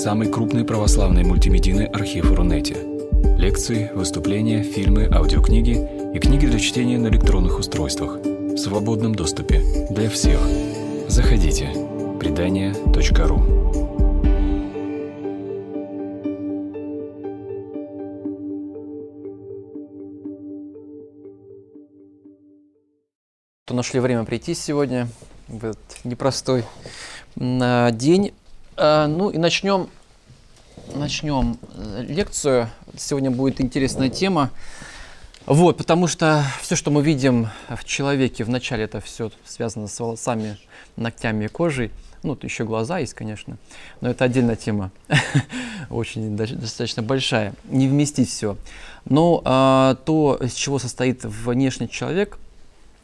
самый крупный православный мультимедийный архив Рунете. Лекции, выступления, фильмы, аудиокниги и книги для чтения на электронных устройствах в свободном доступе для всех. Заходите. Предания.ру То нашли время прийти сегодня в этот непростой день. А, ну и начнем, начнем э, лекцию. Сегодня будет интересная тема. Вот, потому что все, что мы видим в человеке, вначале это все связано с волосами, ногтями и кожей. Ну, тут еще глаза есть, конечно, но это отдельная тема, очень достаточно большая, не вместить все. Но а, то, из чего состоит внешний человек –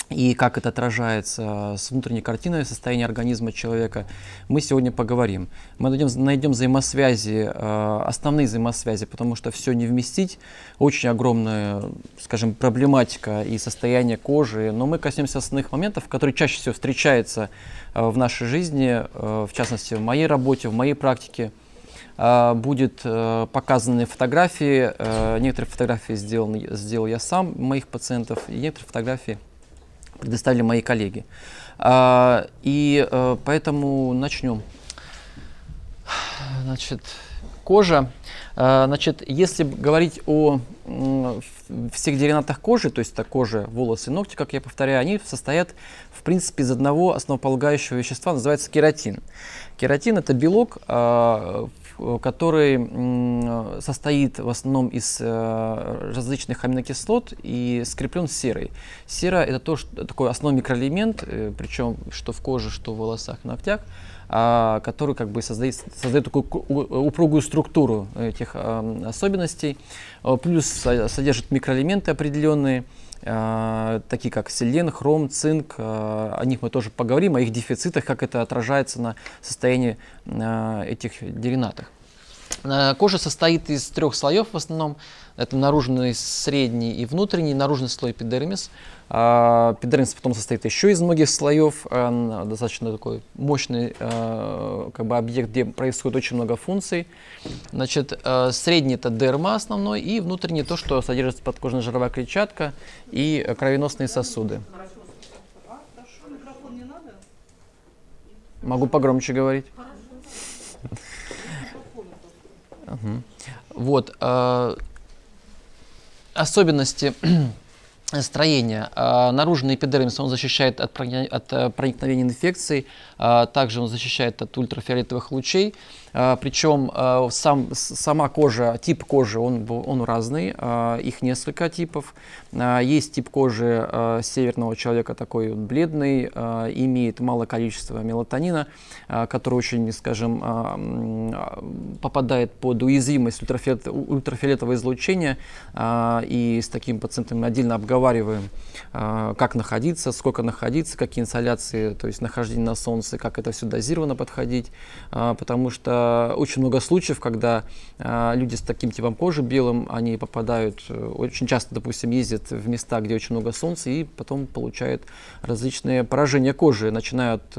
и как это отражается с внутренней картиной состояния организма человека, мы сегодня поговорим. Мы найдем, найдем взаимосвязи, э, основные взаимосвязи, потому что все не вместить, очень огромная, скажем, проблематика и состояние кожи, но мы коснемся основных моментов, которые чаще всего встречаются э, в нашей жизни, э, в частности, в моей работе, в моей практике будет показаны фотографии. Некоторые фотографии сделал, сделал я сам, моих пациентов, и некоторые фотографии предоставили мои коллеги. А, и а, поэтому начнем. Значит, кожа. А, значит, если говорить о всех деринатах кожи, то есть это кожа, волосы, ногти, как я повторяю, они состоят в принципе из одного основополагающего вещества, называется кератин. Кератин это белок, а, который состоит в основном из э, различных аминокислот и скреплен серой. Сера это то, что, такой основной микроэлемент, э, причем что в коже, что в волосах, ногтях, который как бы создает, создает такую упругую структуру этих особенностей. Э, плюс содержит микроэлементы определенные, такие как селен, хром, цинк. О них мы тоже поговорим, о их дефицитах, как это отражается на состоянии этих деринатов. Э, кожа состоит из трех слоев в основном. Это наружный, средний и внутренний. Наружный слой эпидермис. А, эпидермис потом состоит еще из многих слоев. Э, достаточно такой мощный э, как бы объект, где происходит очень много функций. Значит, средний это дерма основной и внутренний то, что содержится подкожная жировая клетчатка и кровеносные сосуды. Могу погромче говорить. Угу. Вот. Э, особенности строения. Э, наружный эпидермис он защищает от, от э, проникновения инфекций, также он защищает от ультрафиолетовых лучей. А, Причем а, сам, сама кожа, тип кожи, он, он разный, а, их несколько типов. Есть тип кожи северного человека, такой бледный, имеет мало количества мелатонина, который очень, скажем, попадает под уязвимость ультрафиолет, ультрафиолетового излучения. И с таким пациентом мы отдельно обговариваем, как находиться, сколько находиться, какие инсоляции, то есть нахождение на солнце, как это все дозированно подходить, потому что Э, очень много случаев, когда э, люди с таким типом кожи белым, они попадают, э, очень часто, допустим, ездят в места, где очень много солнца, и потом получают различные поражения кожи, начиная от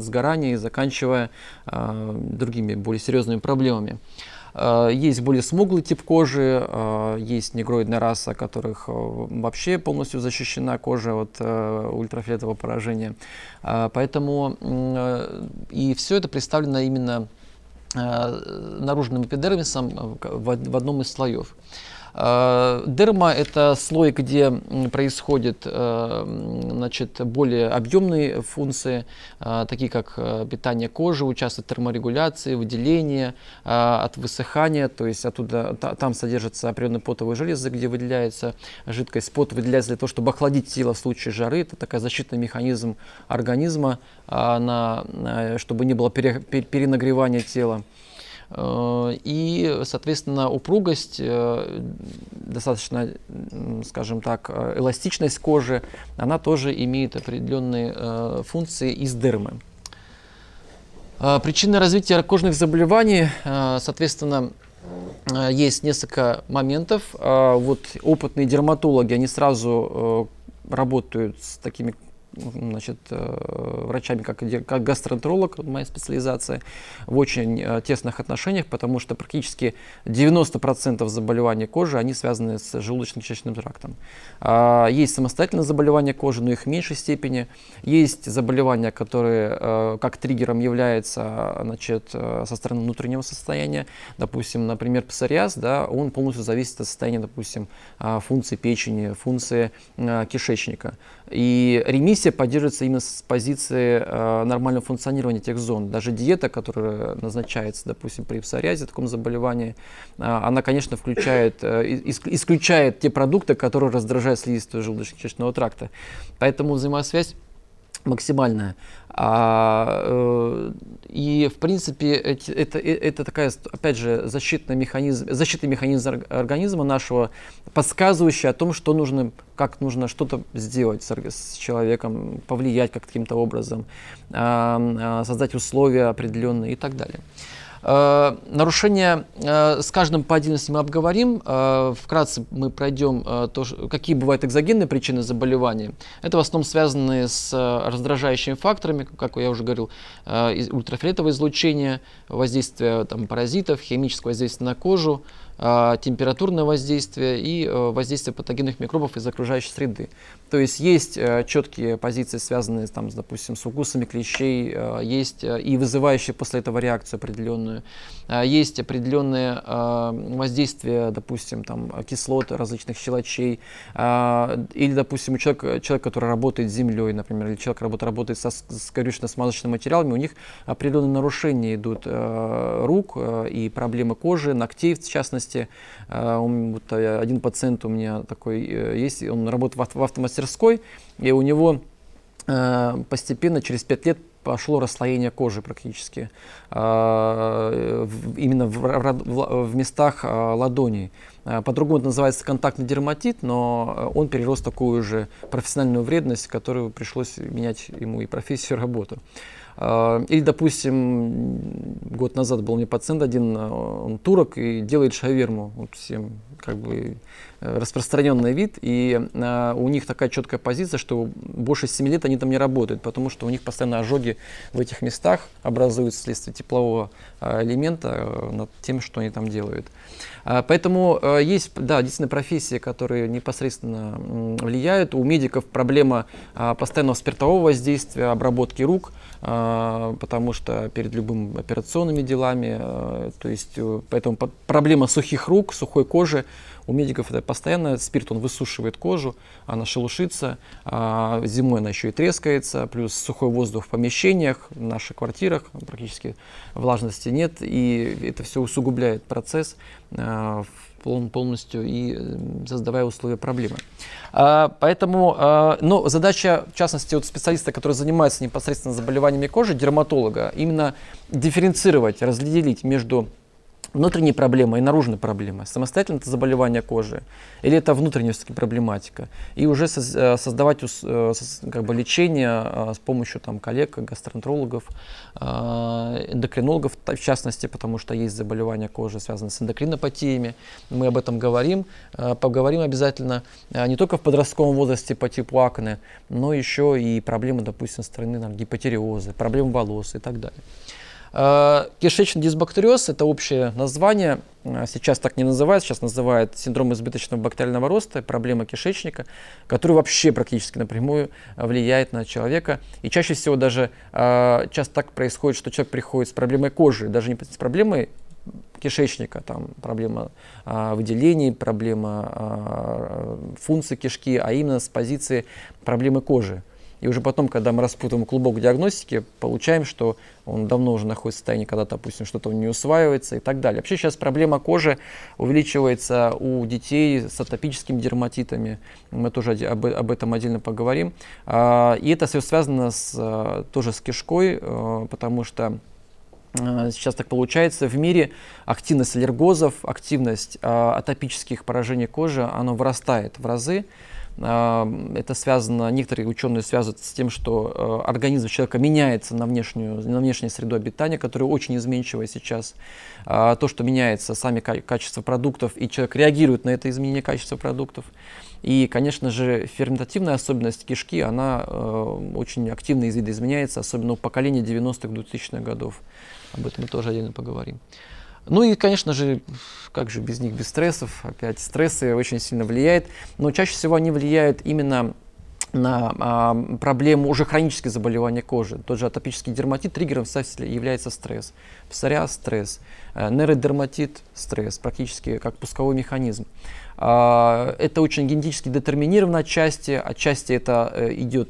сгорания и заканчивая другими более серьезными проблемами. Есть более смуглый тип кожи, есть негроидная раса, которых вообще полностью защищена кожа от ультрафиолетового поражения. Поэтому и все это представлено именно Э, наружным эпидермисом в одном из слоев. Э, дерма – это слой, где происходят э, значит, более объемные функции, э, такие как питание кожи, участвует терморегуляции, выделение, от высыхания, то есть оттуда, там содержатся определенные потовые железы, где выделяется жидкость. Пот выделяется для того, чтобы охладить тело в случае жары. Это такой защитный механизм организма, на, чтобы не было перенагревания тела. Э, и, соответственно, упругость, э, достаточно, скажем так, э, эластичность кожи, она тоже имеет определенные функции из дермы. Причины развития кожных заболеваний, соответственно, есть несколько моментов. Вот опытные дерматологи, они сразу работают с такими значит, врачами, как, как гастроэнтеролог, моя специализация, в очень тесных отношениях, потому что практически 90% заболеваний кожи, они связаны с желудочно-кишечным трактом. А, есть самостоятельные заболевания кожи, но их в меньшей степени. Есть заболевания, которые как триггером являются значит, со стороны внутреннего состояния. Допустим, например, псориаз, да, он полностью зависит от состояния, допустим, функции печени, функции кишечника. И ремиссия поддерживается именно с позиции э, нормального функционирования тех зон. Даже диета, которая назначается, допустим, при псориазе, таком заболевании, э, она, конечно, включает, э, исключает те продукты, которые раздражают слизистую желудочно-кишечного тракта. Поэтому взаимосвязь максимальная. А, э, и, в принципе, это, это, это такая, опять же, защитный механизм, защитный механизм организма нашего, подсказывающий о том, что нужно, как нужно что-то сделать с, с человеком, повлиять как каким-то образом, а, создать условия определенные и так далее. Э, нарушения э, с каждым по отдельности мы обговорим. Э, вкратце мы пройдем, то, какие бывают экзогенные причины заболевания. Это в основном связаны с раздражающими факторами, как я уже говорил, ультрафиолетовое излучение, воздействие там, паразитов, химическое воздействие на кожу, температурное воздействие и э, воздействие патогенных микробов из окружающей среды. То есть есть э, четкие позиции, связанные там, допустим, с укусами клещей, э, есть и вызывающие после этого реакцию определенную, есть определенные воздействия, допустим, там, кислот различных щелочей, или, допустим, у человека, человек, который работает с землей, например, или человек, который работает со, с горючечно-смазочными материалами, у них определенные нарушения идут рук и проблемы кожи, ногтей, в частности, частности, э, вот э, один пациент у меня такой э, есть, он работает в автомастерской, и у него постепенно через 5 лет пошло расслоение кожи практически, именно в, местах ладоней. По-другому это называется контактный дерматит, но он перерос такую же профессиональную вредность, которую пришлось менять ему и профессию, и работу. Или, допустим, год назад был мне пациент один, а, он турок и делает шаверму. Вот всем как бы э, распространенный вид, и а, у них такая четкая позиция, что больше 7 лет они там не работают, потому что у них постоянно ожоги в этих местах образуются вследствие теплового элемента э, над тем, что они там делают. Поэтому э, есть, да, действительно профессии, которые непосредственно влияют. У медиков проблема постоянного спиртового воздействия, обработки рук – а, потому что перед любыми операционными делами, а, то есть э, поэтому проблема сухих рук, сухой кожи у медиков это постоянно спирт, он высушивает кожу, она шелушится, а зимой она еще и трескается, плюс сухой воздух в помещениях, в наших квартирах практически влажности нет, и это все усугубляет процесс а, полностью и создавая условия проблемы. А, поэтому, а, но задача, в частности, вот специалиста, который занимается непосредственно заболеваниями кожи, дерматолога, именно дифференцировать, разделить между внутренней проблемой и наружной проблемой. Самостоятельно это заболевание кожи или это внутренняя все-таки проблематика. И уже э, создавать э, как бы, лечение э, с помощью там, коллег, гастроэнтерологов, эндокринологов в частности, потому что есть заболевания кожи, связанные с эндокринопатиями. Мы об этом говорим. Поговорим обязательно не только в подростковом возрасте по типу акне, но еще и проблемы, допустим, стороны там, гипотериоза, проблемы волос и так далее. Э, кишечный дисбактериоз – это общее название, э, сейчас так не называют, сейчас называют синдром избыточного бактериального роста, проблема кишечника, который вообще практически напрямую влияет на человека. И чаще всего даже э, часто так происходит, что человек приходит с проблемой кожи, даже не с проблемой кишечника, там проблема выделений, проблема функции кишки, а именно с позиции проблемы кожи. И уже потом, когда мы распутываем клубок диагностики, получаем, что он давно уже находится в состоянии, когда, допустим, что-то не усваивается и так далее. Вообще сейчас проблема кожи увеличивается у детей с атопическими дерматитами. Мы тоже об, об этом отдельно поговорим. А, и это все связано с, а, тоже с кишкой, а, потому что сейчас так получается, в мире активность аллергозов, активность атопических поражений кожи, она вырастает в разы. Это связано, некоторые ученые связывают с тем, что организм человека меняется на внешнюю, на внешнюю среду обитания, которая очень изменчивая сейчас. То, что меняется сами качество продуктов, и человек реагирует на это изменение качества продуктов. И, конечно же, ферментативная особенность кишки, она э, очень активно видоизменяется, особенно у поколения 90-х, 2000-х годов. Об этом мы тоже отдельно поговорим. Ну и, конечно же, как же без них, без стрессов, опять стрессы очень сильно влияют, но чаще всего они влияют именно на а, проблему уже хронических заболеваний кожи. Тот же атопический дерматит триггером является стресс. Псориаз – стресс. Э, нейродерматит – стресс, практически как пусковой механизм. А, это очень генетически детерминировано отчасти, отчасти это э, идет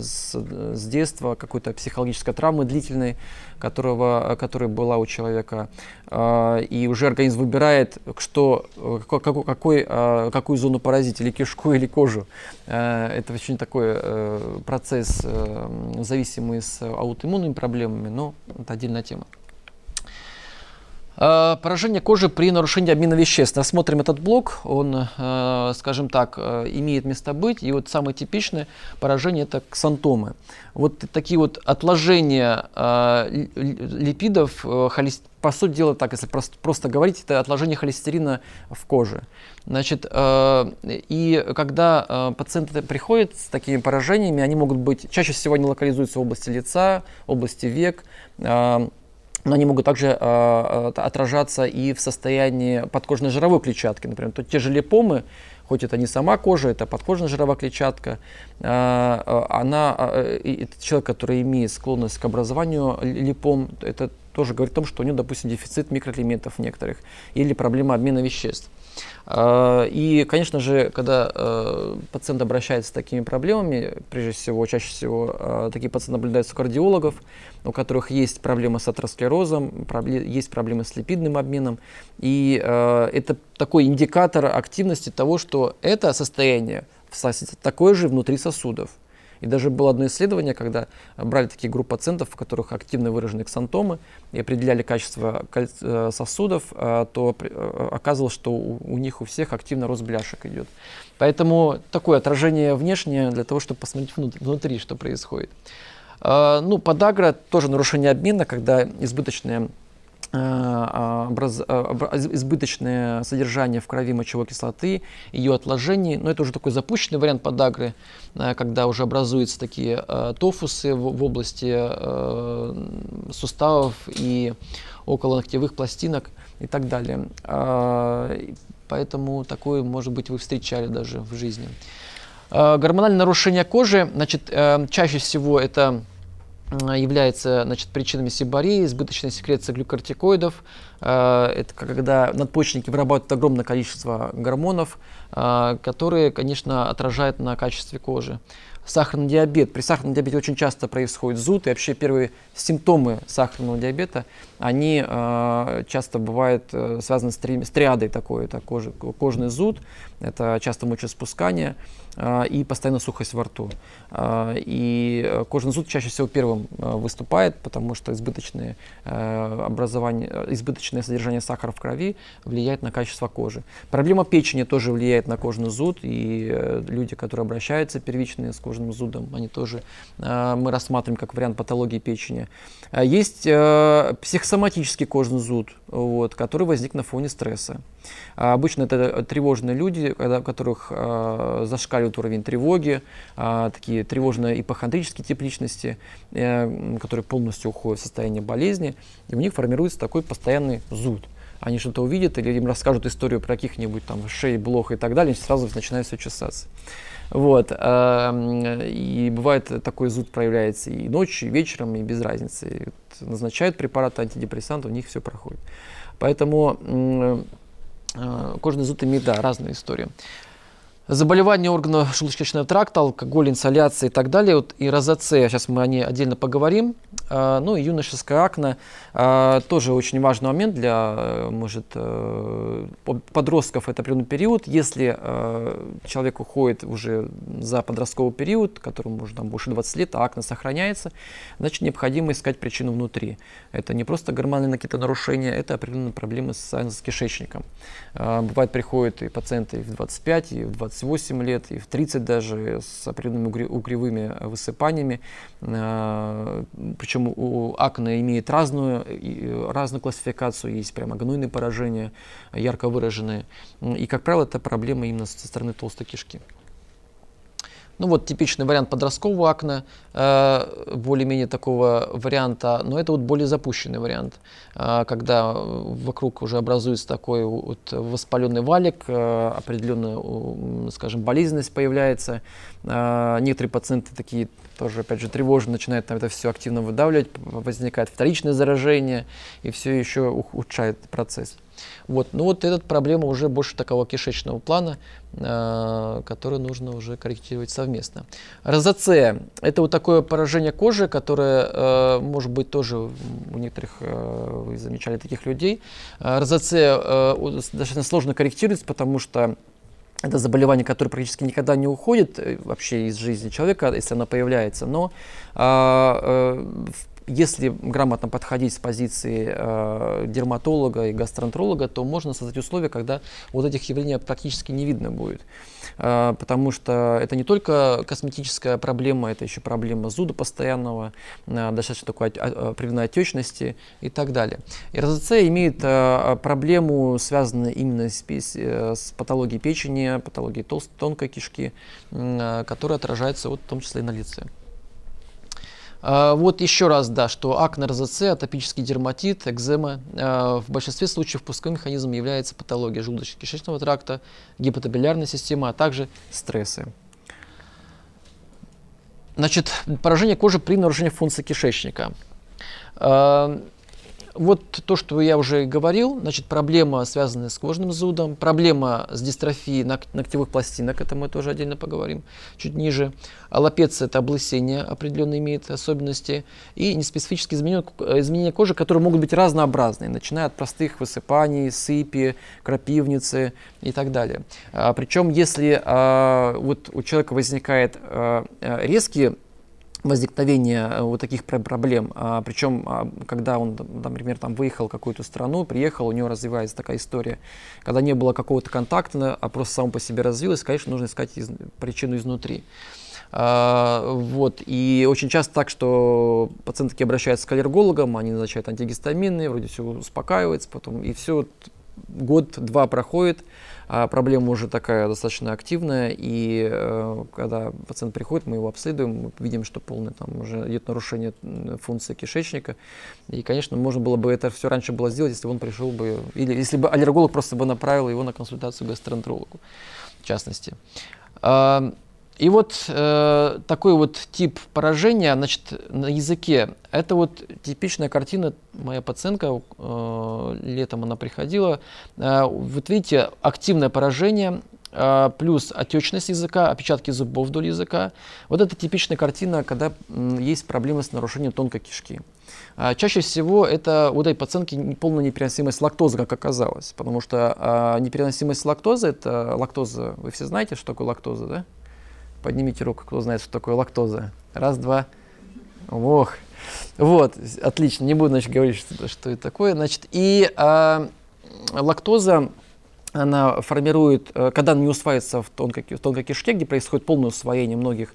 с, с детства, какой-то психологической травмы длительной, которого, которая была у человека. А, и уже организм выбирает, что, какой, какой, а, какую зону поразить, или кишку, или кожу. Это очень такой э, процесс, э, зависимый с аутоиммунными проблемами, но это отдельная тема. Э, поражение кожи при нарушении обмена веществ. Рассмотрим этот блок. Он, э, скажем так, э, имеет место быть. И вот самое типичное поражение это ксантомы. Вот такие вот отложения липидов, по сути дела, так, если просто, просто говорить, это отложение холестерина в коже. Значит, и когда пациенты приходят с такими поражениями, они могут быть, чаще всего они локализуются в области лица, области век, но они могут также э, отражаться и в состоянии подкожной жировой клетчатки. Например, то те же липомы, хоть это не сама кожа, это подкожная жировая клетчатка, э, она, э, человек, который имеет склонность к образованию липом, это тоже говорит о том, что у него, допустим, дефицит микроэлементов некоторых или проблема обмена веществ. А, и, конечно же, когда э, пациент обращается с такими проблемами, прежде всего, чаще всего э, такие пациенты наблюдаются у кардиологов, у которых есть проблемы с атеросклерозом, есть проблемы с липидным обменом. И э, это такой индикатор активности того, что это состояние такое же внутри сосудов. И даже было одно исследование, когда брали такие группы пациентов, в которых активно выражены ксантомы, и определяли качество э, сосудов, э, то э, оказывалось, что у них у всех активно рост бляшек идет. Поэтому такое отражение внешнее для того, чтобы посмотреть внутри, что происходит. Ну, подагра тоже нарушение обмена, когда избыточная Э, образ, э, избыточное содержание в крови мочевой кислоты, ее отложений. Но это уже такой запущенный вариант подагры, э, когда уже образуются такие тофусы в, в области суставов и около ногтевых пластинок и так далее. Поэтому такое, может быть, вы встречали даже в жизни. Гормональное нарушение кожи, значит, чаще всего это является значит, причинами сибарии, избыточная секреция глюкортикоидов. Э, это когда надпочечники вырабатывают огромное количество гормонов, э, которые, конечно, отражают на качестве кожи. Сахарный диабет. При сахарном диабете очень часто происходит зуд, и вообще первые симптомы сахарного диабета, они э, часто бывают связаны с, три, с триадой такой, это кожный зуд, это часто мочеспускание, и постоянно сухость во рту. А, и э, кожный зуд чаще всего первым э, выступает, потому что избыточное э, образование, избыточное содержание сахара в крови влияет на качество кожи. Проблема печени тоже влияет на кожный зуд, и люди, которые обращаются первичные с кожным зудом, они тоже мы рассматриваем как вариант патологии печени. Есть психосоматический кожный зуд, вот, который возник на фоне стресса. Обычно это тревожные люди, у которых зашкаливает зашкаливает уровень тревоги, а, такие тревожные ипохондрические тип личности, э, которые полностью уходят в состояние болезни, и у них формируется такой постоянный зуд. Они что-то увидят или им расскажут историю про каких-нибудь там шеи, блох и так далее, и сразу начинает все чесаться. Вот. А, и бывает такой зуд проявляется и ночью, и вечером, и без разницы. Назначают препараты антидепрессанты, у них все проходит. Поэтому э, кожный зуд имеет да, разную историю заболевания органов желудочно-кишечного тракта, алкоголь, инсоляция и так далее, вот, и розоцея, сейчас мы о ней отдельно поговорим. А, ну и юношеская акне, а, тоже очень важный момент для, э, может, э, подростков, это определенный период. Если э, человек уходит уже за подростковый период, которому уже там больше 20 лет, а акне сохраняется, значит необходимо искать причину внутри. Это не просто гормональные какие-то нарушения, это определенные проблемы с, кишечником. А, бывает, приходят и пациенты и в 25, и в 20 28 лет, и в 30 даже с определенными угревыми высыпаниями. Причем у акне имеет разную, разную классификацию, есть прямо гнойные поражения, ярко выраженные. И, как правило, это проблема именно со стороны толстой кишки. Ну вот типичный вариант подросткового акне, э, более-менее такого варианта, но это вот более запущенный вариант, э, когда вокруг уже образуется такой вот воспаленный валик, э, определенная, скажем, болезненность появляется. Некоторые пациенты такие тоже, опять же, тревожно начинают там это все активно выдавливать, возникает вторичное заражение и все еще ухудшает процесс. Вот. Ну вот эта проблема уже больше такого кишечного плана, э, который нужно уже корректировать совместно. Розацея – это вот такое поражение кожи, которое э, может быть тоже у некоторых, э, вы замечали таких людей. Розацея э, достаточно сложно корректируется, потому что это заболевание, которое практически никогда не уходит вообще из жизни человека, если оно появляется. Но э, э, если грамотно подходить с позиции э, дерматолога и гастроэнтеролога, то можно создать условия, когда вот этих явлений практически не видно будет. Э, потому что это не только косметическая проблема, это еще проблема зуда постоянного, э, достаточно такой определенной отечности и так далее. И РЗЦ имеет э, проблему, связанную именно с, э, с патологией печени, патологией толстой, тонкой кишки, э, которая отражается вот, в том числе и на лице. А, вот еще раз, да, что акне РЗЦ, атопический дерматит, экзема. А, в большинстве случаев пусковым механизмом является патология желудочно-кишечного тракта, гипотобилярной системы, а также стрессы. Значит, поражение кожи при нарушении функции кишечника. А, вот то, что я уже говорил, значит, проблема, связанная с кожным зудом, проблема с дистрофией ногтевых пластинок, это мы тоже отдельно поговорим чуть ниже. Аллопеция – это облысение определенно имеет особенности. И неспецифические изменения, изменения кожи, которые могут быть разнообразные, начиная от простых высыпаний, сыпи, крапивницы и так далее. А, причем, если а, вот у человека возникает а, резкие возникновения э, вот таких проблем. А, причем, а, когда он, например, там выехал в какую-то страну, приехал, у него развивается такая история, когда не было какого-то контакта, а просто само по себе развилось, конечно, нужно искать из, причину изнутри. А, вот. И очень часто так, что пациенты обращаются к аллергологам, они назначают антигистамины, вроде все успокаивается, потом и все, год-два проходит, а проблема уже такая достаточно активная, и э, когда пациент приходит, мы его обследуем, мы видим, что полное там уже идет нарушение функции кишечника, и, конечно, можно было бы это все раньше было сделать, если бы он пришел бы, или если бы аллерголог просто бы направил его на консультацию к гастроэнтерологу, в частности. И вот э, такой вот тип поражения, значит, на языке, это вот типичная картина, моя пациентка, э, летом она приходила, э, вот видите, активное поражение, э, плюс отечность языка, опечатки зубов вдоль языка. Вот это типичная картина, когда э, есть проблемы с нарушением тонкой кишки. А чаще всего это у этой пациентки полная непереносимость лактозы, как оказалось, потому что а, непереносимость лактозы, это лактоза, вы все знаете, что такое лактоза, да? Поднимите руку, кто знает, что такое лактоза. Раз, два. Ох. Вот, отлично. Не буду, значит, говорить, что, что это такое. Значит, и а, лактоза она формирует, э, когда она не усваивается в тонкой, в тонкой кишке, где происходит полное усвоение многих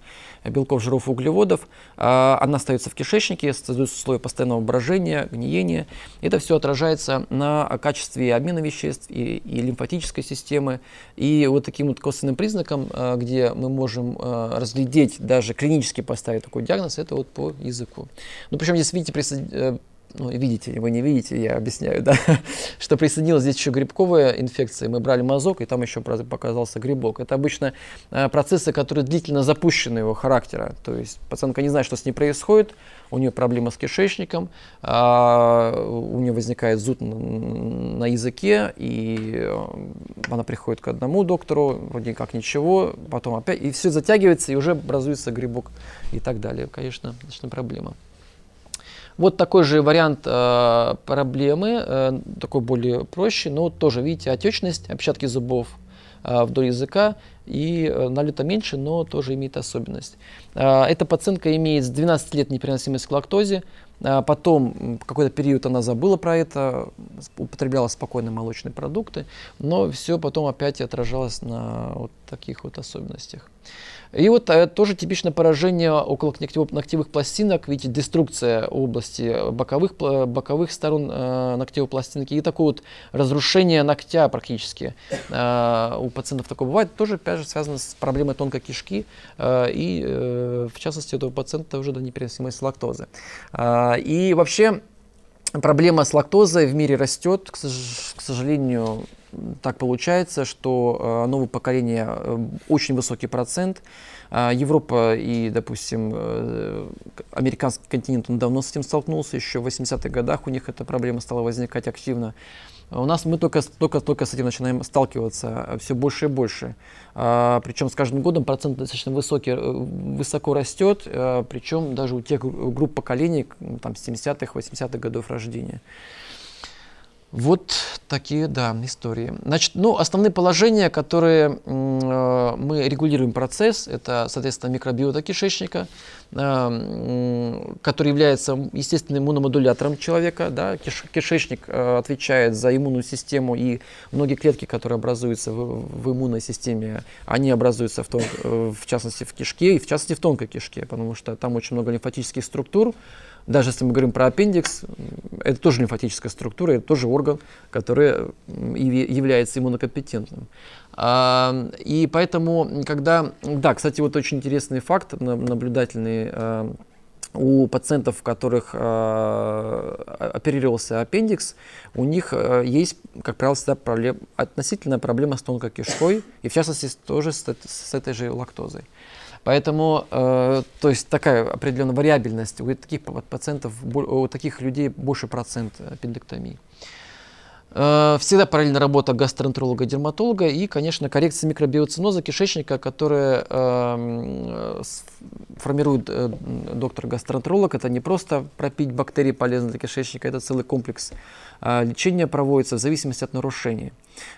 белков, жиров, углеводов, а, она остается в кишечнике, создается слой постоянного брожения, гниения. Это все отражается на качестве обмена веществ и, и лимфатической системы. И вот таким вот косвенным признаком, а, где мы можем а, разглядеть, даже клинически поставить такой диагноз, это вот по языку. Ну, причем здесь, видите, э, ну, видите, вы не видите, я объясняю, да, что присоединилась здесь еще грибковая инфекция, мы брали мазок, и там еще показался грибок. Это обычно э, процессы, которые длительно запущены его характера, то есть пациентка не знает, что с ней происходит, у нее проблема с кишечником, а, у нее возникает зуд на, на языке, и э, она приходит к одному доктору, вроде как ничего, потом опять, и все затягивается, и уже образуется грибок и так далее. Конечно, конечно проблема. Вот такой же вариант э, проблемы, э, такой более проще, но тоже, видите, отечность, отпечатки зубов э, вдоль языка, и э, налета меньше, но тоже имеет особенность. А, эта пациентка имеет с 12 лет непереносимость к лактозе, а потом какой-то период она забыла про это, употребляла спокойно молочные продукты, но все потом опять отражалось на вот таких вот особенностях. И вот э, тоже типичное поражение около ногтевых пластинок, видите, деструкция области боковых, боковых сторон э, ногтевой пластинки и такое вот разрушение ногтя практически. Э, у пациентов такое бывает, тоже опять же связано с проблемой тонкой кишки э, и э, в частности у этого пациента уже до непереносимости лактозы. Э, и вообще проблема с лактозой в мире растет, к сожалению, так получается, что э, новое поколение э, очень высокий процент. Э, Европа и, допустим, американский континент, он давно с этим столкнулся, еще в 80-х годах у них эта проблема стала возникать активно. У нас мы только, только, только с этим начинаем сталкиваться все больше и больше. Причем с каждым годом процент достаточно высокий, высоко растет, причем даже у тех групп поколений, там, 70-х, 80-х годов рождения. Вот такие, да, истории. Значит, ну, основные положения, которые э, мы регулируем процесс, это, соответственно, микробиота кишечника, э, который является естественным иммуномодулятором человека. Да? Киш, кишечник э, отвечает за иммунную систему, и многие клетки, которые образуются в, в иммунной системе, они образуются, в, тон, э, в частности, в кишке, и в частности, в тонкой кишке, потому что там очень много лимфатических структур, даже если мы говорим про аппендикс, это тоже лимфатическая структура, это тоже орган, который является иммунокомпетентным. А, и поэтому, когда... Да, кстати, вот очень интересный факт наблюдательный а, у пациентов, у которых э, оперировался аппендикс, у них э, есть, как правило, всегда проблем, относительная проблема с тонкой кишкой, и в частности тоже с этой же лактозой. Поэтому, э, то есть такая определенная вариабельность у таких пациентов, у таких людей больше процент аппендэктомии. Э, всегда параллельно работа гастроэнтеролога и конечно, коррекция микробиоциноза кишечника, которая э, формирует э, доктор-гастроэнтеролог. Это не просто пропить бактерии полезные для кишечника, это целый комплекс э, лечения проводится в зависимости от нарушений.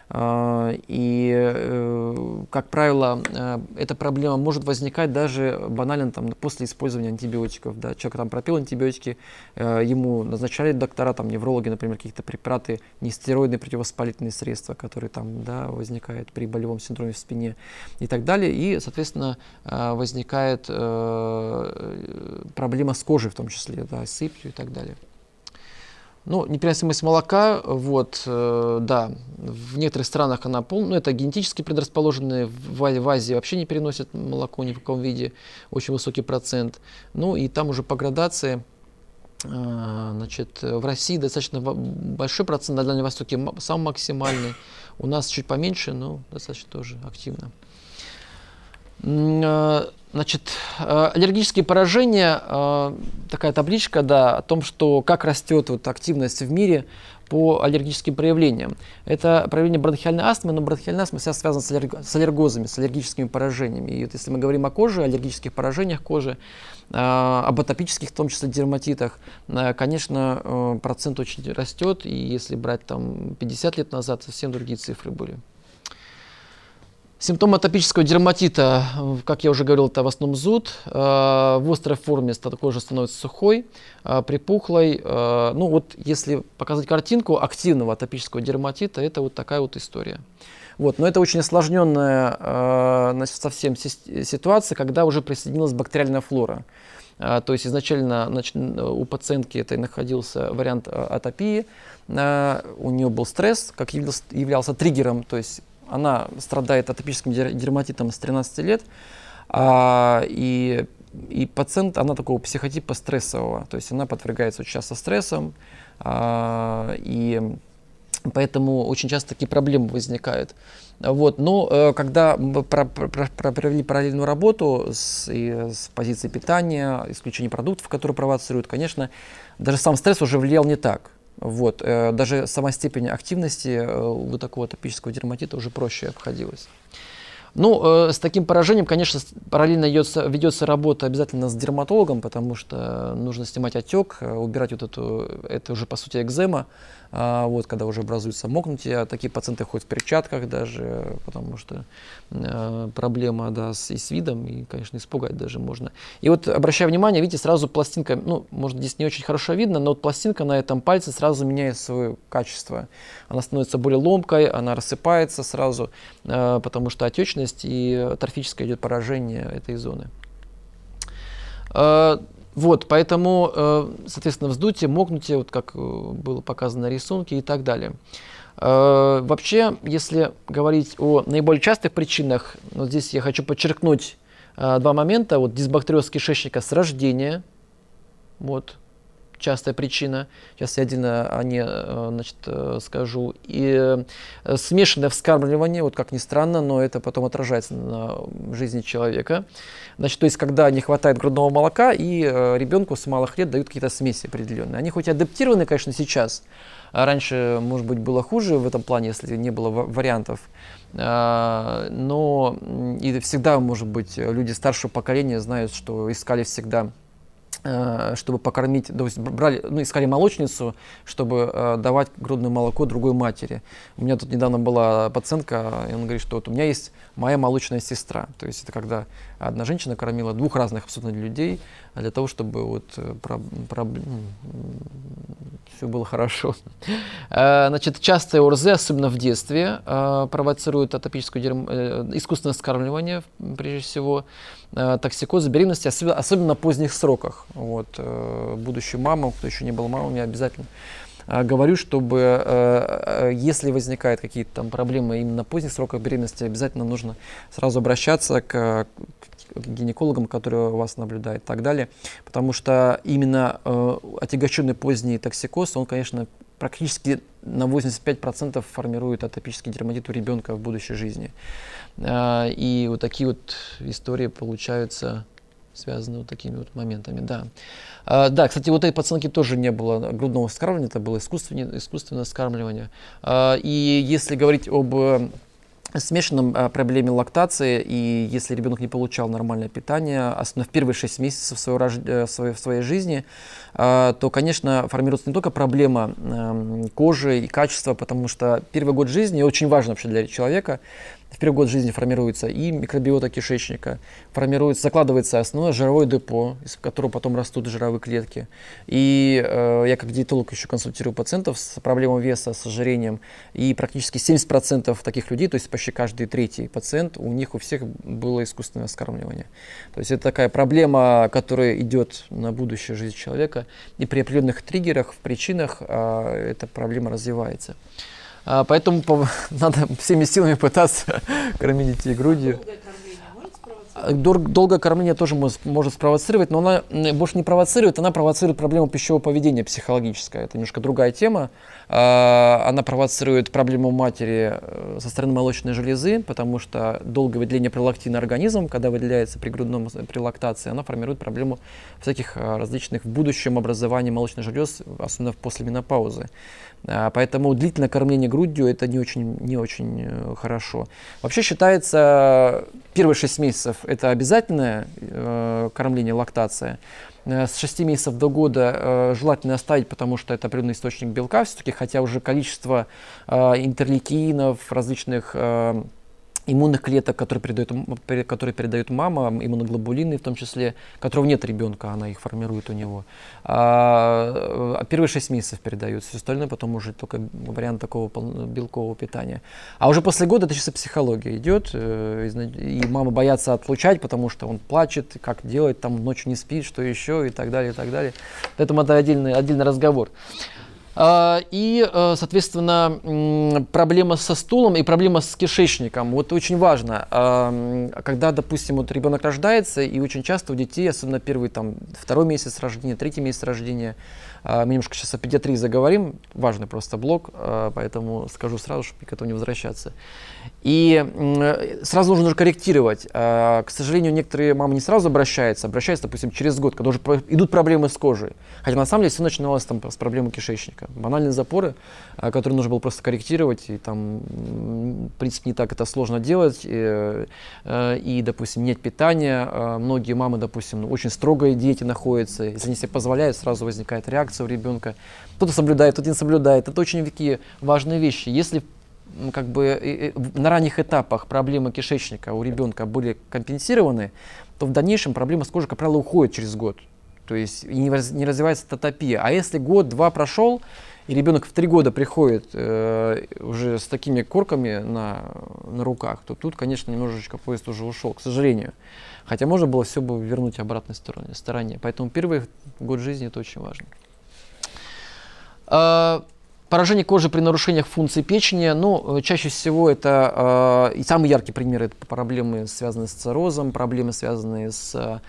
Э, и, э, как правило, э, эта проблема может возникать даже банально там, после использования антибиотиков. Да. Человек там пропил антибиотики, э, ему назначали доктора, там, неврологи, например, какие-то препараты не стероидные противовоспалительные средства, которые там да, возникают при болевом синдроме в спине и так далее. И, соответственно, возникает проблема с кожей в том числе, да, сыпью и так далее. Ну, непереносимость молока, вот, э, да, в некоторых странах она полная, ну, это генетически предрасположенные, в, в Азии вообще не переносят молоко ни в каком виде, очень высокий процент. Ну, и там уже по градации а, значит, в России достаточно большой процент, на Дальнем Востоке сам максимальный. У нас чуть поменьше, но достаточно тоже активно. А, значит, а, аллергические поражения, такая табличка, да, о том, что как растет вот активность в мире по аллергическим проявлениям. Это проявление бронхиальной астмы, но бронхиальная астма вся связана с, аллерг... с аллергозами, с аллергическими поражениями. И вот если мы говорим о коже, аллергических поражениях кожи, э, об атопических, в том числе дерматитах, э, конечно, э, процент очень растет, и если брать там 50 лет назад, совсем другие цифры были. Симптомы атопического дерматита, как я уже говорил, это в основном зуд. Э, в острой форме кожа становится сухой, э, припухлой. Э, ну вот если показать картинку активного атопического дерматита, это вот такая вот история. Вот, но это очень осложненная совсем ситуация, когда уже присоединилась бактериальная флора. То есть изначально значит, у пациентки это находился вариант атопии, у нее был стресс, как являлся триггером, то есть она страдает атопическим дерматитом с 13 лет, а, и, и пациент, она такого психотипа стрессового, то есть она подвергается очень часто стрессам, а, и поэтому очень часто такие проблемы возникают. Вот. Но э, когда мы про, про, про, провели параллельную работу с, и, с позиции питания, исключения продуктов, которые провоцируют, конечно, даже сам стресс уже влиял не так. Вот. Э, даже сама степень активности э, у такого атопического дерматита уже проще обходилась. Ну, э, с таким поражением, конечно, параллельно ведется, ведется работа обязательно с дерматологом, потому что нужно снимать отек, э, убирать вот эту, это уже по сути экзема, а, вот, когда уже образуется мокнутие. Такие пациенты ходят в перчатках даже, потому что э, проблема да, с, и с видом, и, конечно, испугать даже можно. И вот, обращая внимание, видите, сразу пластинка, ну, может, здесь не очень хорошо видно, но вот пластинка на этом пальце сразу меняет свое качество. Она становится более ломкой, она рассыпается сразу, э, потому что отечность и торфическое идет поражение этой зоны. Э, вот, поэтому, э, соответственно, вздутие, мокнутие, вот как э, было показано на рисунке и так далее. Вообще, если говорить о наиболее частых причинах, вот здесь я хочу подчеркнуть два момента. Вот дисбактериоз кишечника с рождения, вот, частая причина. Сейчас я отдельно о ней значит, скажу. И смешанное вскармливание, вот как ни странно, но это потом отражается на жизни человека. Значит, то есть, когда не хватает грудного молока, и э, ребенку с малых лет дают какие-то смеси определенные. Они хоть адаптированы, конечно, сейчас, а раньше, может быть, было хуже в этом плане, если не было вариантов. А, но и всегда, может быть, люди старшего поколения знают, что искали всегда Э, чтобы покормить, то есть брали, ну, искали молочницу, чтобы э, давать грудное молоко другой матери. У меня тут недавно была пациентка, и он говорит, что вот у меня есть моя молочная сестра. То есть это когда одна женщина кормила двух разных абсолютно людей, для того, чтобы вот э, про, про, все было хорошо. Э, значит, частые ОРЗ, особенно в детстве, э, провоцируют атопическое дерм... искусственное скармливание, прежде всего, токсикозы, беременности, особенно, на поздних сроках. Вот, будущим мамам, кто еще не был мамами, обязательно говорю, чтобы если возникают какие-то там проблемы именно на поздних сроках беременности, обязательно нужно сразу обращаться к, гинекологам, которые вас наблюдают и так далее. Потому что именно э, отягощенный поздний токсикоз, он, конечно, практически на 85% формирует атопический дерматит у ребенка в будущей жизни. Э, и вот такие вот истории получаются связаны вот такими вот моментами, да. А, да, кстати, вот этой пациентки тоже не было грудного вскармливания, это было искусственное, искусственное вскармливание. А, и если говорить об смешанном а, проблеме лактации, и если ребенок не получал нормальное питание, особенно в первые 6 месяцев своего, э, своей, своей жизни, а, то, конечно, формируется не только проблема э, кожи и качества, потому что первый год жизни очень важен вообще для человека, в первый год жизни формируется и микробиота кишечника, формируется, закладывается основное жировое депо, из которого потом растут жировые клетки. И э, я как диетолог еще консультирую пациентов с проблемой веса, с ожирением, и практически 70% таких людей, то есть почти каждый третий пациент, у них у всех было искусственное вскармливание. То есть это такая проблема, которая идет на будущее жизнь человека, и при определенных триггерах, в причинах э, эта проблема развивается. А, поэтому надо всеми силами пытаться кормить детей грудью. Долгое кормление тоже может, спровоцировать, но она больше не провоцирует, она провоцирует проблему пищевого поведения психологическое. Это немножко другая тема. А, она провоцирует проблему матери э, со стороны молочной железы, потому что долгое выделение пролактина организмом, когда выделяется при грудном при лактации, она формирует проблему всяких различных в будущем образовании молочных желез, особенно после менопаузы. А, поэтому длительное кормление грудью это не очень, не очень э, хорошо. Вообще считается, первые 6 месяцев это обязательное э, кормление, лактация. Э, с 6 месяцев до года желательно оставить, потому что это определенный источник белка все-таки, хотя уже количество интерлейкинов, различных иммунных клеток, которые передает, которые передает мама, иммуноглобулины в том числе, которого нет ребенка, она их формирует у него. А, а первые 6 месяцев передаются, все остальное потом уже только вариант такого белкового питания. А уже после года это чисто психология идет, э, и мамы боятся отлучать, потому что он плачет, как делать, там ночью не спит, что еще и так далее, и так далее. Поэтому это отдельный, отдельный разговор. А, и, э, соответственно, проблема со стулом и проблема с кишечником. Вот очень важно, а, когда, допустим, вот ребенок рождается, и очень часто у детей, особенно первый, там, второй месяц рождения, третий месяц рождения, мы немножко сейчас о педиатрии заговорим, важный просто блок, поэтому скажу сразу, чтобы к этому не возвращаться. И сразу нужно же корректировать. А, к сожалению, некоторые мамы не сразу обращаются, обращаются, допустим, через год, когда уже идут проблемы с кожей. Хотя на самом деле все начиналось там с проблемы кишечника. Банальные запоры, а, которые нужно было просто корректировать, и там, в принципе, не так это сложно делать. И, э, и допустим, менять питание. А, многие мамы, допустим, ну, очень строгой диете находятся. Если они себе позволяют, сразу возникает реакция у ребенка. Кто-то соблюдает, кто-то не соблюдает. Это очень такие важные вещи. Если как бы на ранних этапах проблемы кишечника у ребенка были компенсированы, то в дальнейшем проблема с кожей, как правило, уходит через год. То есть не, не развивается тотопия. А если год-два прошел, и ребенок в три года приходит э, уже с такими корками на, на руках, то тут, конечно, немножечко поезд уже ушел, к сожалению. Хотя можно было все бы вернуть обратной стороне. стороне. Поэтому первый год жизни это очень важно. А, Поражение кожи при нарушениях функции печени, ну, э, чаще всего это, э, и самый яркий пример, это проблемы, связанные с циррозом, проблемы, связанные с э,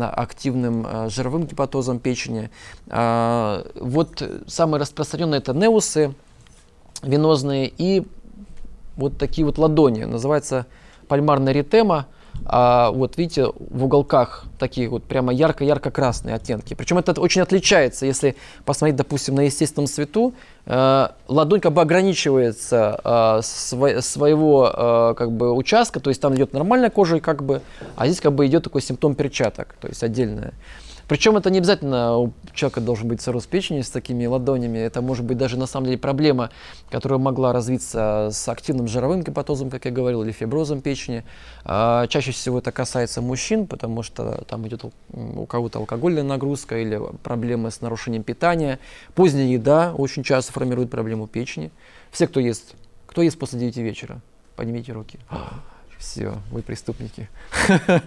активным э, жировым гепатозом печени. Э, вот самые распространенные это неусы венозные и вот такие вот ладони, называется пальмарная ритема. А, вот видите, в уголках такие вот прямо ярко-ярко красные оттенки. Причем это очень отличается, если посмотреть, допустим, на естественном свету, э, ладонь как бы ограничивается э, сво своего э, как бы участка, то есть там идет нормальная кожа, как бы, а здесь как бы идет такой симптом перчаток, то есть отдельная. Причем это не обязательно у человека должен быть цирроз печени с такими ладонями. Это может быть даже на самом деле проблема, которая могла развиться с активным жировым гепатозом, как я говорил, или фиброзом печени. А, чаще всего это касается мужчин, потому что там идет у кого-то алкогольная нагрузка или проблемы с нарушением питания. Поздняя еда очень часто формирует проблему печени. Все, кто ест, кто ест после 9 вечера, поднимите руки. Все, вы преступники.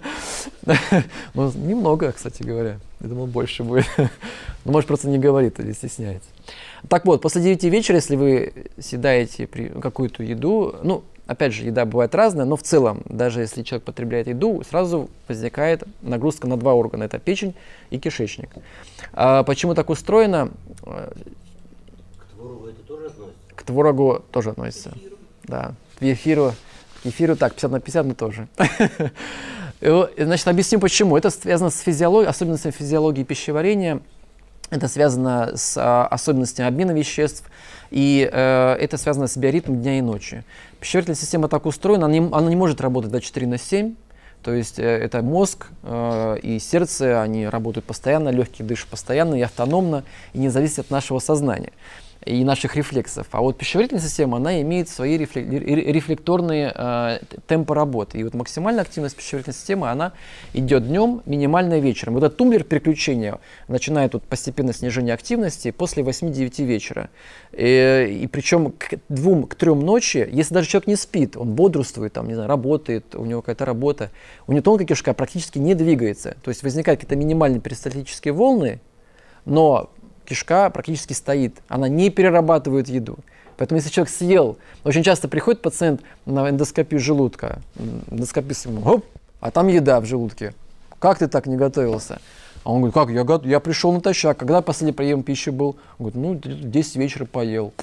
Ну, немного, кстати говоря. Я думал, больше будет. Ну, может, просто не говорит или стесняется. Так вот, после 9 вечера, если вы съедаете какую-то еду, ну, опять же, еда бывает разная, но в целом, даже если человек потребляет еду, сразу возникает нагрузка на два органа. Это печень и кишечник. А почему так устроено? К творогу это тоже относится? К творогу тоже относится. К эфиру? Да. К эфиру Кефиру так, 50 на 50, но тоже. Значит, объясню почему. Это связано с физиологией, особенностями физиологии пищеварения. Это связано с а, особенностями обмена веществ, и э, это связано с биоритмом дня и ночи. Пищеварительная система так устроена, она не, она не может работать 24 на 7, то есть э, это мозг э, и сердце, они работают постоянно, легкие дышат постоянно и автономно, и не зависят от нашего сознания и наших рефлексов. А вот пищеварительная система, она имеет свои рефлекторные э, темпы работы. И вот максимальная активность пищеварительной системы, она идет днем, минимальная вечером. Вот этот тумблер переключения начинает вот постепенно снижение активности после 8-9 вечера. И, э, и причем к двум, к трем ночи, если даже человек не спит, он бодрствует, там, не знаю, работает, у него какая-то работа, у него тонкая кишка практически не двигается. То есть возникают какие-то минимальные перистальтические волны, но кишка практически стоит, она не перерабатывает еду. Поэтому если человек съел, очень часто приходит пациент на эндоскопию желудка, эндоскопист ему, хоп, а там еда в желудке. Как ты так не готовился? А он говорит, как, я, я пришел натощак, когда последний прием пищи был? Он говорит, ну, 10 вечера поел,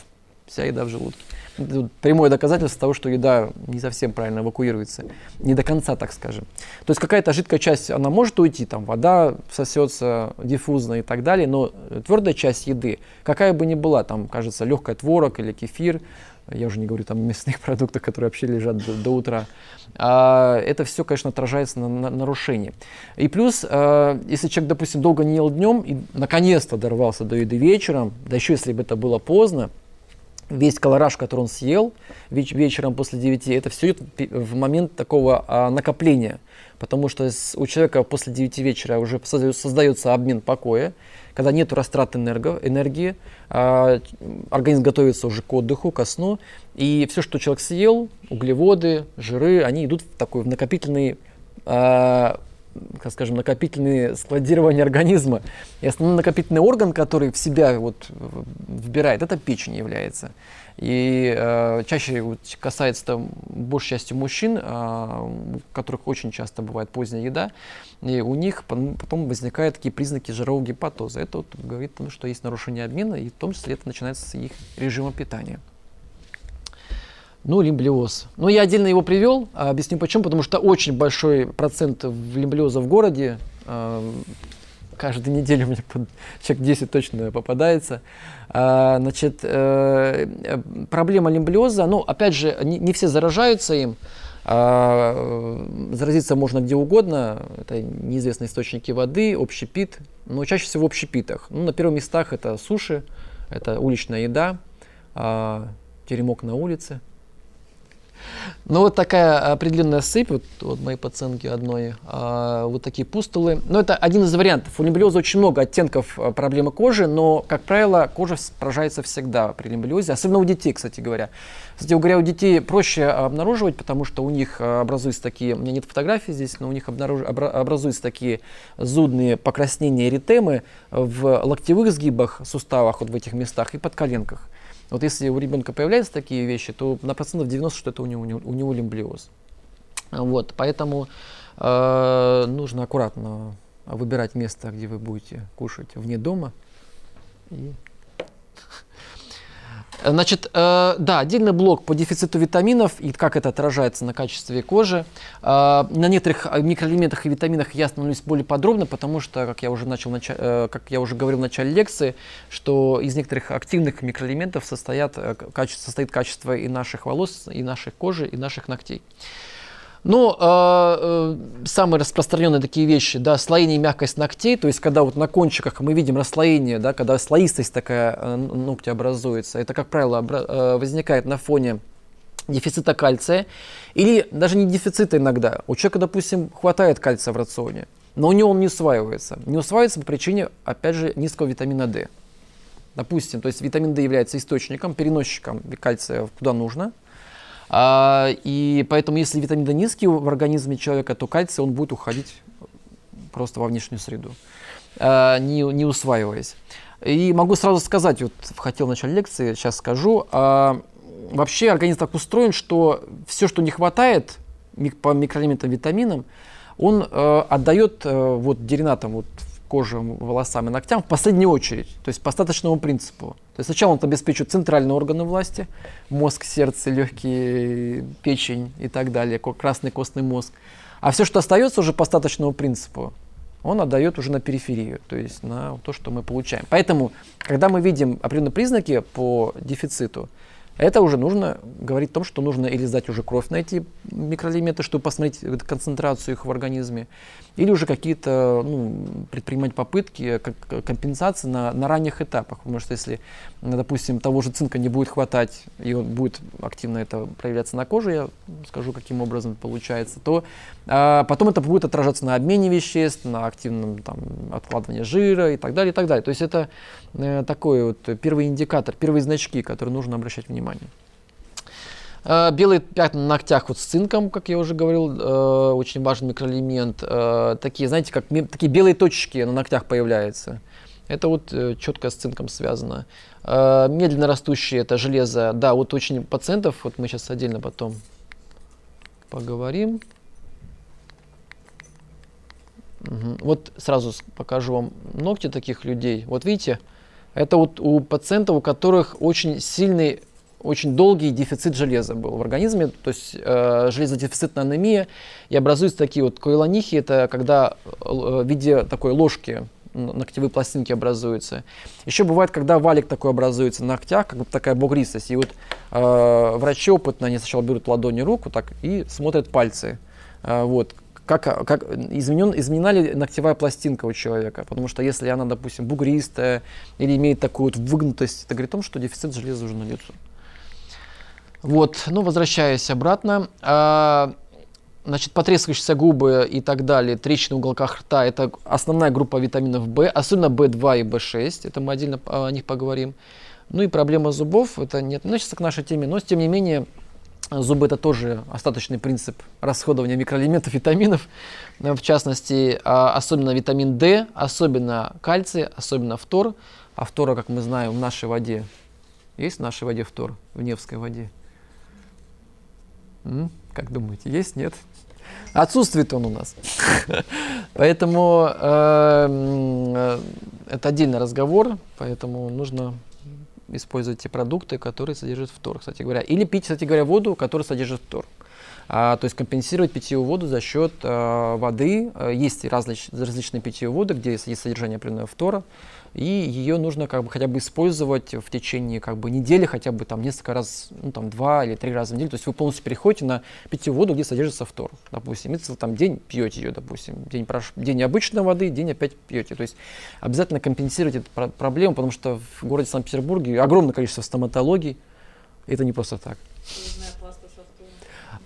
вся еда в желудке прямое доказательство того, что еда не совсем правильно эвакуируется. Не до конца, так скажем. То есть какая-то жидкая часть, она может уйти, там вода сосется диффузно и так далее, но твердая часть еды, какая бы ни была, там, кажется, легкая творог или кефир, я уже не говорю там мясных продуктах, которые вообще лежат до, до утра. А, это все, конечно, отражается на, на нарушении. И плюс, а, если человек, допустим, долго не ел днем и наконец-то дорвался до еды вечером, да еще если бы это было поздно, весь колораж, который он съел веч вечером после 9, это все в момент такого а, накопления. Потому что у человека после 9 вечера уже создается обмен покоя, когда нет растрат энерго, энергии, а, организм готовится уже к отдыху, ко сну, и все, что человек съел, углеводы, жиры, они идут в такой в накопительный а, как скажем, накопительные складирования организма. И основной накопительный орган, который в себя вот вбирает, это печень является. И э, чаще вот, касается там, большей части мужчин, э, у которых очень часто бывает поздняя еда, и у них потом возникают такие признаки жирового гепатоза. Это вот говорит о том, что есть нарушение обмена, и в том числе это начинается с их режима питания. Ну, лимблиоз. Ну, я отдельно его привел, а объясню почему. Потому что очень большой процент лимблиоза в городе. Э, каждую неделю мне человек 10 точно попадается. А, значит, э, проблема лимблиоза, ну, опять же, не, все заражаются им. А, заразиться можно где угодно, это неизвестные источники воды, общепит, но чаще всего в общепитах. Ну, на первых местах это суши, это уличная еда, а, теремок на улице. Ну, вот такая определенная сыпь, вот, вот мои пациентки одной, а, вот такие пустулы. Но это один из вариантов. У лимблиоза очень много оттенков а, проблемы кожи, но, как правило, кожа поражается всегда при лимблиозе, особенно у детей, кстати говоря. Кстати говоря, у детей проще обнаруживать, потому что у них а, образуются такие, у меня нет фотографий здесь, но у них обнаруж, образуются такие зудные покраснения эритемы в локтевых сгибах, суставах, вот в этих местах и под коленках. Вот если у ребенка появляются такие вещи, то на процентов 90, что это у него, у него лимблиоз. Вот, поэтому э, нужно аккуратно выбирать место, где вы будете кушать вне дома. И Значит, э, да, отдельный блок по дефициту витаминов и как это отражается на качестве кожи. Э, на некоторых микроэлементах и витаминах я остановлюсь более подробно, потому что, как я уже начал, э, как я уже говорил в начале лекции, что из некоторых активных микроэлементов состоят, э, качество, состоит качество и наших волос, и нашей кожи, и наших ногтей. Ну, э, э, самые распространенные такие вещи, да, слоение и мягкость ногтей, то есть когда вот на кончиках мы видим расслоение, да, когда слоистость такая э, ногти образуется, это, как правило, э, возникает на фоне дефицита кальция или даже не дефицита иногда. У человека, допустим, хватает кальция в рационе, но у него он не усваивается. Не усваивается по причине, опять же, низкого витамина D. Допустим, то есть витамин D является источником, переносчиком кальция куда нужно – а, и поэтому, если витамин D низкий в организме человека, то кальций он будет уходить просто во внешнюю среду, а, не, не усваиваясь. И могу сразу сказать, вот хотел в начале лекции, сейчас скажу, а, вообще организм так устроен, что все, что не хватает по микроэлементам, витаминам, он э, отдает э, вот деринатам, вот коже, волосам и ногтям в последнюю очередь, то есть по остаточному принципу. То есть сначала он обеспечивает центральные органы власти, мозг, сердце, легкие, печень и так далее, красный костный мозг. А все, что остается уже по остаточному принципу, он отдает уже на периферию, то есть на то, что мы получаем. Поэтому, когда мы видим определенные признаки по дефициту, это уже нужно говорить о том, что нужно или сдать уже кровь на эти микроэлементы, чтобы посмотреть концентрацию их в организме, или уже какие-то ну, предпринимать попытки компенсации на, на ранних этапах. Потому что если, допустим, того же цинка не будет хватать, и он будет активно это проявляться на коже, я скажу, каким образом получается, то а, потом это будет отражаться на обмене веществ, на активном там, откладывании жира и так далее, и так далее. То есть это э, такой вот первый индикатор, первые значки, которые нужно обращать внимание. Э, белые пятна на ногтях вот с цинком, как я уже говорил, э, очень важный микроэлемент. Э, такие, знаете, как такие белые точки на ногтях появляются. Это вот четко с цинком связано. Медленно растущие это железо. Да, вот очень пациентов, вот мы сейчас отдельно потом поговорим. Угу. Вот сразу покажу вам ногти таких людей. Вот видите, это вот у пациентов, у которых очень сильный очень долгий дефицит железа был в организме, то есть э, железодефицитная анемия, и образуются такие вот койлонихи, это когда э, в виде такой ложки ногтевые пластинки образуются. Еще бывает, когда валик такой образуется на ногтях, как бы такая бугристость. И вот э, врачи опытные, они сначала берут ладони руку так и смотрят пальцы. Э, вот, как, как изменен, изменена ли ногтевая пластинка у человека. Потому что если она, допустим, бугристая или имеет такую вот выгнутость, это говорит о том, что дефицит железа уже налицо. Вот, ну, возвращаясь обратно. А, значит, потрескавшиеся губы и так далее, трещины в уголках рта – это основная группа витаминов В, особенно В2 и В6, это мы отдельно о них поговорим. Ну и проблема зубов, это не относится к нашей теме, но тем не менее зубы это тоже остаточный принцип расходования микроэлементов, витаминов, в частности, а, особенно витамин D, особенно кальций, особенно фтор. А фтора, как мы знаем, в нашей воде есть в нашей воде фтор, в Невской воде? Как думаете, есть, нет? Отсутствует он у нас. Поэтому э, это отдельный разговор, поэтому нужно использовать те продукты, которые содержат фтор, кстати говоря. Или пить, кстати говоря, воду, которая содержит фтор. А, то есть компенсировать питьевую воду за счет а, воды. А, есть различ, различные питьевые воды, где есть содержание определенного фтора, и ее нужно как бы хотя бы использовать в течение как бы недели, хотя бы там несколько раз, ну там два или три раза в неделю. То есть вы полностью переходите на питьевую воду, где содержится фтор. Допустим, если там день пьете ее, допустим, день, прош... день обычной воды, день опять пьете. То есть обязательно компенсировать эту проблему, потому что в городе Санкт-Петербурге огромное количество стоматологий. Это не просто так.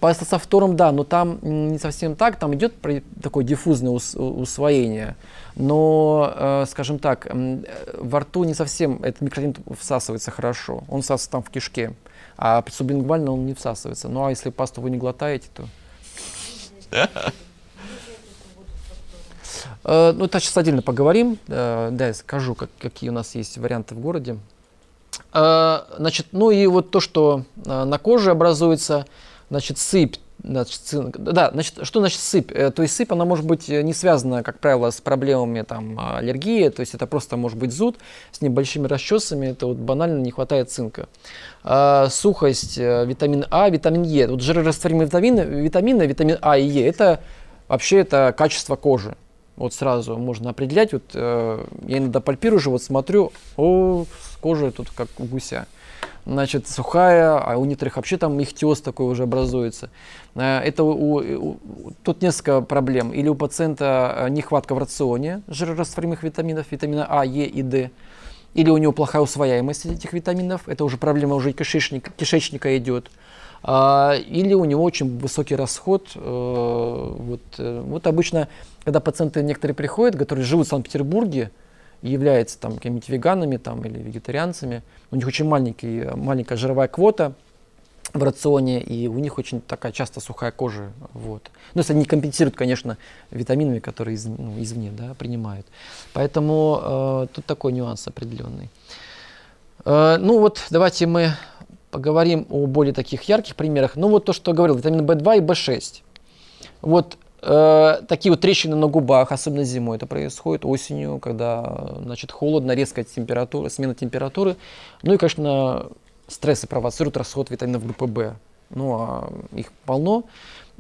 Паста со фтором, да, но там не совсем так, там идет такое диффузное ус усвоение. Но, э, скажем так, э, во рту не совсем этот микроэлемент всасывается хорошо. Он всасывается там в кишке, а сублингвально он не всасывается. Ну а если пасту вы не глотаете, то... Э, ну, это сейчас отдельно поговорим. Э, да, я скажу, как, какие у нас есть варианты в городе. Э, значит, ну и вот то, что на коже образуется, значит, сыпь, значит. Да, значит, что значит сыпь? Э, то есть сыпь, она может быть не связана, как правило, с проблемами там, аллергии, то есть это просто может быть зуд с небольшими расчесами, это вот банально не хватает цинка. А, сухость, э, витамин А, витамин Е. Вот жирорастворимые витамины, витамины, витамин А и Е, это вообще это качество кожи. Вот сразу можно определять, вот э, я иногда пальпирую же, вот смотрю, о, кожа тут как у гуся значит, сухая, а у некоторых вообще там ихтиоз такой уже образуется. Э, это у, у, тут несколько проблем. Или у пациента э, нехватка в рационе жирорастворимых витаминов, витамина А, Е и D, или у него плохая усвояемость этих витаминов, это уже проблема уже кишечника, кишечника идет. А, или у него очень высокий расход. Э, вот, вот обычно, когда пациенты некоторые приходят, которые живут в Санкт-Петербурге, являются там какими-то веганами там, или вегетарианцами, у них очень маленький, маленькая жировая квота в рационе, и у них очень такая часто сухая кожа. Вот. Ну, если они компенсируют, конечно, витаминами, которые из, ну, извне да, принимают. Поэтому э, тут такой нюанс определенный. Э, ну вот, давайте мы поговорим о более таких ярких примерах. Ну вот то, что говорил, витамин В2 и В6. Вот Э, такие вот трещины на губах, особенно зимой это происходит, осенью, когда значит, холодно, резкая температура, смена температуры. Ну и, конечно, стрессы провоцируют расход витаминов группы В. Ну, а их полно.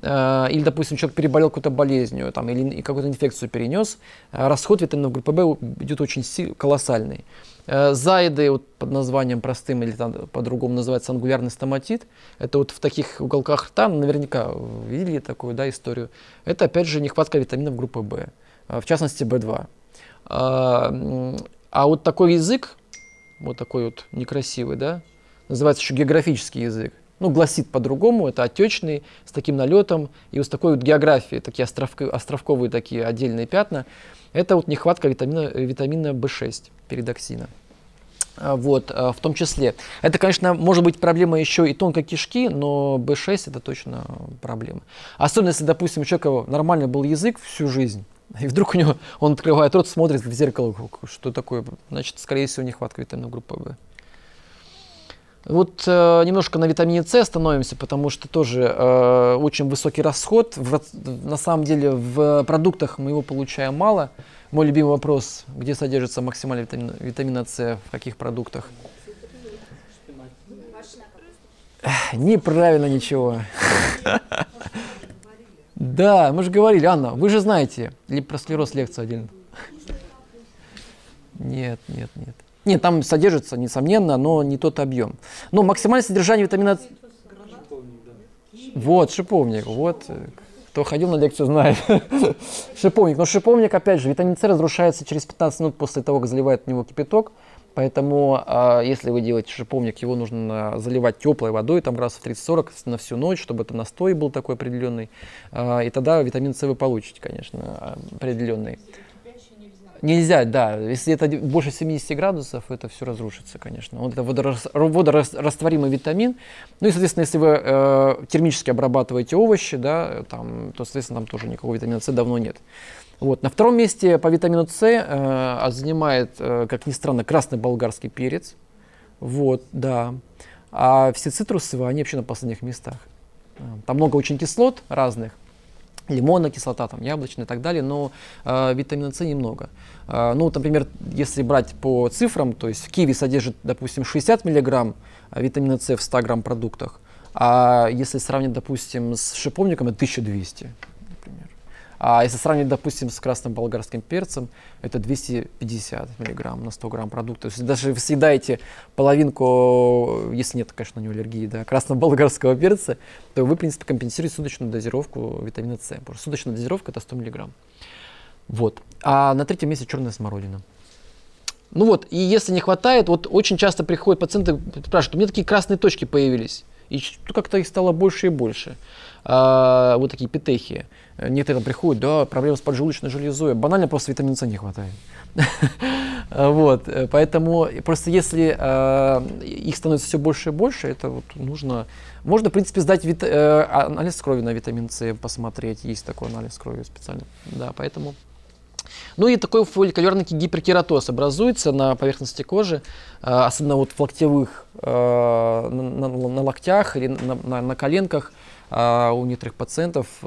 Э, или, допустим, человек переболел какой-то болезнью там, или какую-то инфекцию перенес, э, расход витаминов группы В идет очень колоссальный. Э, Зайды вот под названием простым или там по-другому называется ангулярный стоматит. Это вот в таких уголках рта, наверняка видели такую да, историю. Это опять же нехватка витаминов группы В, э, в частности В2. А, а вот такой язык, вот такой вот некрасивый, да, называется еще географический язык. Ну, гласит по-другому, это отечный, с таким налетом, и вот с такой вот географией, такие островки, островковые такие отдельные пятна. Это вот нехватка витамина, витамина В6, передоксина. Вот, а, в том числе. Это, конечно, может быть проблема еще и тонкой кишки, но B6 это точно проблема. Особенно, если, допустим, у человека нормальный был язык всю жизнь, и вдруг у него он открывает рот, смотрит в зеркало, что такое, значит, скорее всего, нехватка витамина группы В. Вот э, немножко на витамине С остановимся, потому что тоже э, очень высокий расход. В, на самом деле в продуктах мы его получаем мало. Мой любимый вопрос, где содержится максимальный витамин, витамина С, в каких продуктах? Неправильно ничего. Да, мы же говорили, Анна, вы же знаете, или про склероз лекцию отдельно. Нет, нет, нет. Нет, там содержится, несомненно, но не тот объем. Но максимальное содержание витамина... Вот, шиповник, вот. Кто ходил на лекцию, знает. шиповник. Но шиповник, опять же, витамин С разрушается через 15 минут после того, как заливают в него кипяток. Поэтому, э, если вы делаете шиповник, его нужно заливать теплой водой, там градусов 30-40 на всю ночь, чтобы это настой был такой определенный. Э, и тогда витамин С вы получите, конечно, определенный. Нельзя, да. Если это больше 70 градусов, это все разрушится, конечно. Вот это водорас, водорастворимый витамин. Ну и, соответственно, если вы э, термически обрабатываете овощи, да, там, то, соответственно, там тоже никакого витамина С давно нет. Вот. На втором месте по витамину С э, занимает, э, как ни странно, красный болгарский перец. Вот, да. А все цитрусовые, они вообще на последних местах. Там много очень кислот разных. Лимонная кислота, там, яблочная и так далее, но э, витамина С немного. Э, ну, например, если брать по цифрам, то есть киви содержит, допустим, 60 миллиграмм витамина С в 100 грамм продуктах, а если сравнить, допустим, с шиповником, это 1200. А если сравнить, допустим, с красным болгарским перцем, это 250 миллиграмм на 100 грамм продукта. То есть даже вы съедаете половинку, если нет, конечно, не аллергии, да, красного болгарского перца, то вы, в принципе, компенсируете суточную дозировку витамина С. Потому что суточная дозировка это 100 миллиграмм. Вот. А на третьем месте черная смородина. Ну вот, и если не хватает, вот очень часто приходят пациенты, спрашивают, у меня такие красные точки появились. И как-то их стало больше и больше. А, вот такие петехи. Некоторые приходят, да, проблема с поджелудочной железой. Банально просто витамина С не хватает. Вот, поэтому просто если э, их становится все больше и больше, это вот нужно, можно в принципе сдать э, анализ крови на витамин С, посмотреть, есть такой анализ крови специально, да, поэтому. Ну и такой фолликулярный гиперкератоз образуется на поверхности кожи, э, особенно вот в локтевых, э, на локтях или на, на, на коленках, а у некоторых пациентов э,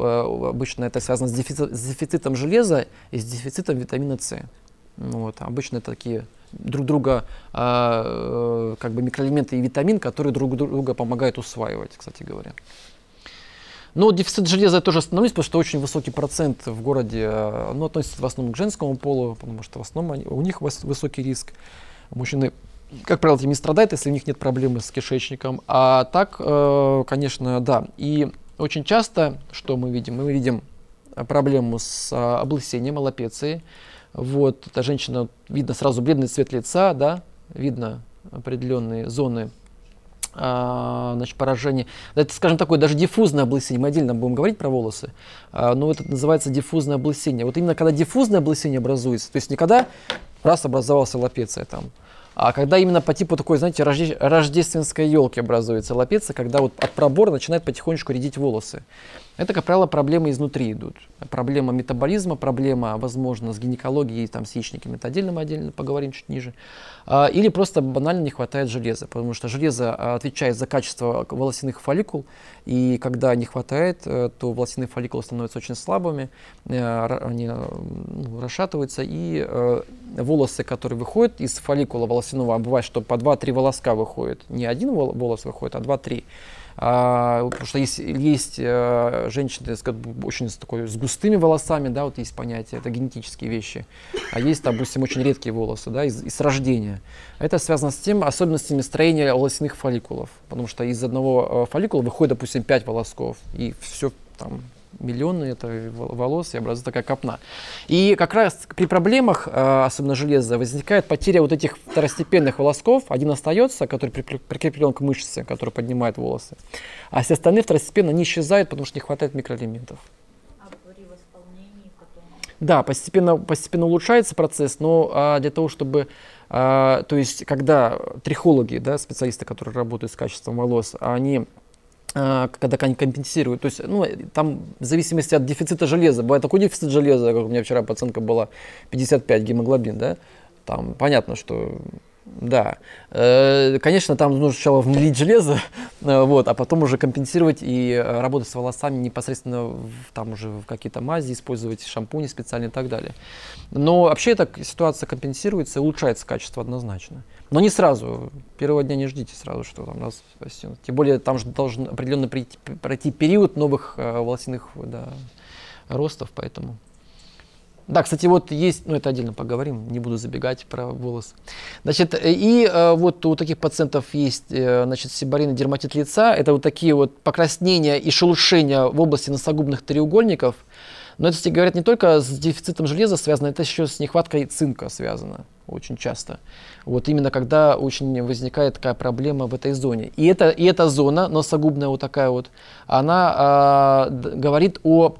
обычно это связано с, дефицит, с дефицитом железа и с дефицитом витамина С. Ну вот. Обычно это такие друг друга а, э, как бы микроэлементы и витамин, которые друг друга помогают усваивать, кстати говоря. Но дефицит железа тоже остановлюсь, потому что очень высокий процент в городе, э, ну, относится в основном к женскому полу, потому что в основном они, у них высокий риск. Мужчины как правило, этим не страдает, если у них нет проблемы с кишечником. А так, э, конечно, да. И очень часто, что мы видим? Мы видим проблему с а, облысением, аллопецией. Вот, эта женщина, видно сразу бледный цвет лица, да, видно определенные зоны а, значит, поражения. Это, скажем, такое даже диффузное облысение. Мы отдельно будем говорить про волосы. А, но это называется диффузное облысение. Вот именно когда диффузное облысение образуется, то есть никогда раз образовался лапеция там, а когда именно по типу такой, знаете, рожде рождественской елки образуется лапеция, когда вот от пробора начинает потихонечку редить волосы. Это, как правило, проблемы изнутри идут. Проблема метаболизма, проблема, возможно, с гинекологией, там, с яичниками, это отдельно мы отдельно поговорим чуть ниже. А, или просто банально не хватает железа, потому что железо а, отвечает за качество волосяных фолликул, и когда не хватает, э, то волосяные фолликулы становятся очень слабыми, э, они э, ну, расшатываются, и волосы, которые выходят из фолликула волосяного, а бывает, что по 2-3 волоска выходит, не один волос выходит, а 2-3, а, потому что есть, есть э, женщины с, очень с, такой, с густыми волосами, да, вот есть понятие, это генетические вещи. А есть, допустим, очень редкие волосы, да, из, из рождения. Это связано с тем, особенностями строения волосяных фолликулов. Потому что из одного э, фолликула выходит, допустим, 5 волосков, и все там миллионы это волос и образуется такая копна. И как раз при проблемах, э, особенно железа, возникает потеря вот этих второстепенных волосков. Один остается, который прикреплен к мышце, который поднимает волосы. А все остальные второстепенно не исчезают, потому что не хватает микроэлементов. А да, постепенно, постепенно улучшается процесс, но а, для того, чтобы, а, то есть, когда трихологи, да, специалисты, которые работают с качеством волос, они когда они компенсируют. То есть, ну, там в зависимости от дефицита железа. Бывает такой дефицит железа, как у меня вчера пациентка была 55 гемоглобин, да, там понятно, что да, э, конечно, там нужно сначала внедрить железо, э, вот, а потом уже компенсировать и э, работать с волосами непосредственно там уже в какие-то мази, использовать шампуни специальные и так далее. Но вообще эта ситуация компенсируется, улучшается качество однозначно. Но не сразу, первого дня не ждите сразу, что там нас растет. Тем более там же должен определенно пройти, пройти период новых волосяных да, ростов, поэтому... Да, кстати, вот есть, ну это отдельно поговорим, не буду забегать про волос. Значит, и э, вот у таких пациентов есть, э, значит, сибарийный дерматит лица. Это вот такие вот покраснения и шелушения в области носогубных треугольников. Но это, кстати, говорят, не только с дефицитом железа связано, это еще с нехваткой цинка связано очень часто. Вот именно когда очень возникает такая проблема в этой зоне. И, это, и эта зона, носогубная вот такая вот, она э, говорит о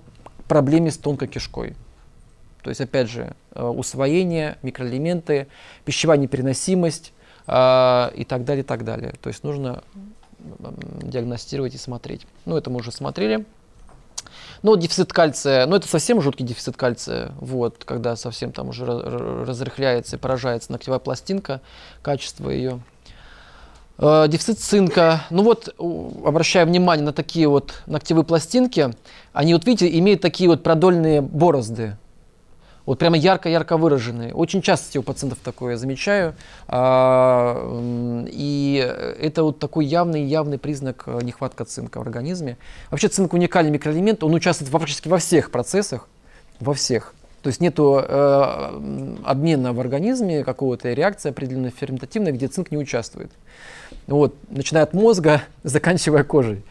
проблеме с тонкой кишкой. То есть, опять же, э, усвоение, микроэлементы, пищевая непереносимость э, и так далее, и так далее. То есть нужно диагностировать и смотреть. Ну, это мы уже смотрели. Ну, дефицит кальция, ну, это совсем жуткий дефицит кальция, вот, когда совсем там уже разрыхляется и поражается ногтевая пластинка, качество ее. Э, дефицит цинка. Ну вот, обращая внимание на такие вот ногтевые пластинки, они, вот видите, имеют такие вот продольные борозды. Вот прямо ярко-ярко выраженные. Очень часто у пациентов такое замечаю. А, и это вот такой явный, явный признак э, нехватка цинка в организме. Вообще цинк уникальный микроэлемент, он участвует практически во всех процессах, во всех. То есть нет э, обмена в организме, какого-то реакции определенной ферментативной, где цинк не участвует. Вот, начиная от мозга, заканчивая кожей.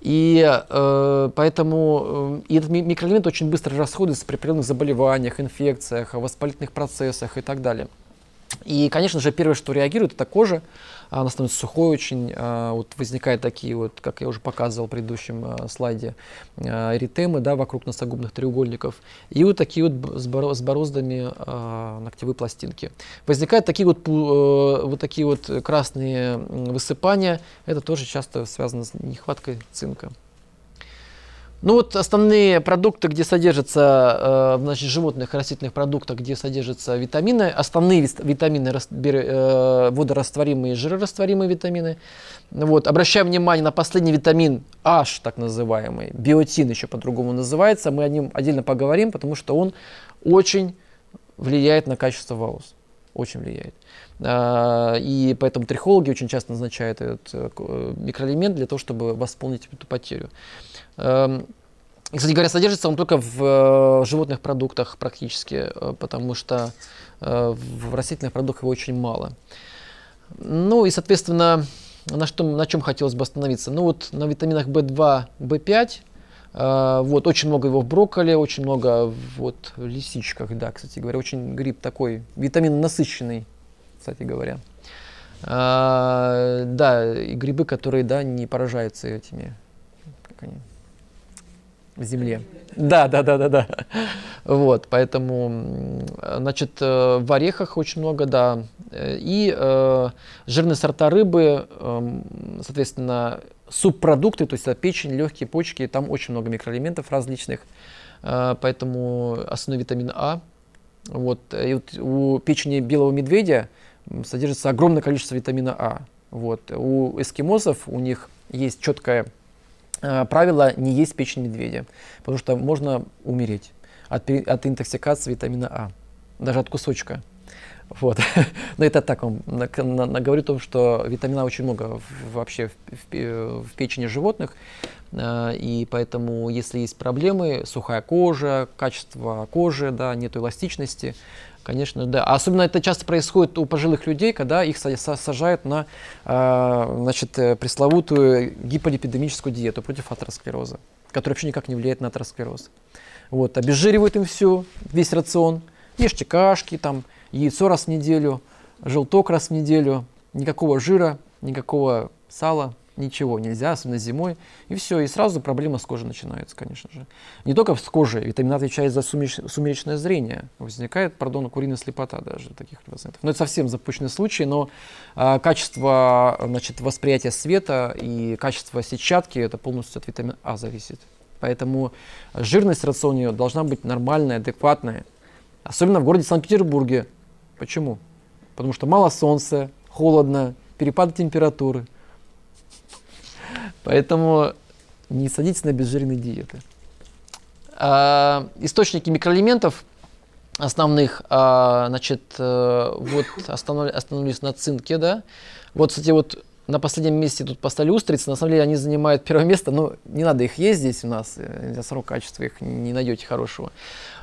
И э, поэтому э, этот микроэлемент очень быстро расходуется при определенных заболеваниях, инфекциях, воспалительных процессах и так далее. И, конечно же, первое, что реагирует, это кожа. Она становится сухой очень. А, вот возникают такие вот, как я уже показывал в предыдущем а, слайде, а, эритемы да, вокруг носогубных треугольников. И вот такие вот с бороздами ногтевые пластинки. Возникают такие вот, э, вот такие вот красные высыпания. Это тоже часто связано с нехваткой цинка. Ну вот основные продукты, где содержатся, э, значит, животных растительных продуктах, где содержатся витамины, основные витамины, э, водорастворимые и жирорастворимые витамины. Вот. Обращаем внимание на последний витамин H, так называемый, биотин еще по-другому называется. Мы о нем отдельно поговорим, потому что он очень влияет на качество волос. Очень влияет. А, и поэтому трихологи очень часто назначают этот э, микроэлемент для того, чтобы восполнить эту потерю. Эм, кстати говоря, содержится он только в э, животных продуктах практически, э, потому что э, в растительных продуктах его очень мало. Ну и, соответственно, на, что, на чем хотелось бы остановиться? Ну вот на витаминах В2, В5, вот, очень много его в брокколи, очень много вот, в лисичках, да, кстати говоря, очень гриб такой, витамин насыщенный, кстати говоря. А, да, и грибы, которые, да, не поражаются этими, как они, в земле. Да, да, да, да, да. Вот, поэтому, значит, э, в орехах очень много, да. И э, жирные сорта рыбы, э, соответственно, субпродукты, то есть печень, легкие почки, там очень много микроэлементов различных. Э, поэтому основной витамин А. Вот, и вот у печени белого медведя содержится огромное количество витамина А. Вот. У эскимосов у них есть четкая Э, правило не есть печень медведя, потому что можно умереть от, от интоксикации витамина А, даже от кусочка. Вот. Но это так вам говорю о том, что витамина очень много вообще в, в, в печени животных, э, и поэтому, если есть проблемы, сухая кожа, качество кожи, да, нет эластичности, Конечно, да. А особенно это часто происходит у пожилых людей, когда их сажают на э, значит, э, пресловутую гиполипидемическую диету против атеросклероза, которая вообще никак не влияет на атеросклероз. Вот, обезжиривают им все, весь рацион. Ешьте кашки, там, яйцо раз в неделю, желток раз в неделю, никакого жира, никакого сала, ничего нельзя, особенно зимой, и все, и сразу проблема с кожей начинается, конечно же. Не только с кожей, витамин А отвечает за сумеречное зрение, возникает, пардон, куриная слепота даже таких пациентов. Но это совсем запущенный случай, но а, качество значит, восприятия света и качество сетчатки, это полностью от витамина А зависит. Поэтому жирность в рационе должна быть нормальная, адекватная. Особенно в городе Санкт-Петербурге. Почему? Потому что мало солнца, холодно, перепады температуры – Поэтому не садитесь на безжирные диеты. А, источники микроэлементов основных, а, значит, а, вот останов, остановились на цинке, да. Вот, кстати, вот на последнем месте тут поставили устрицы, на самом деле они занимают первое место, но не надо их есть здесь у нас, э, за срок качества их не найдете хорошего.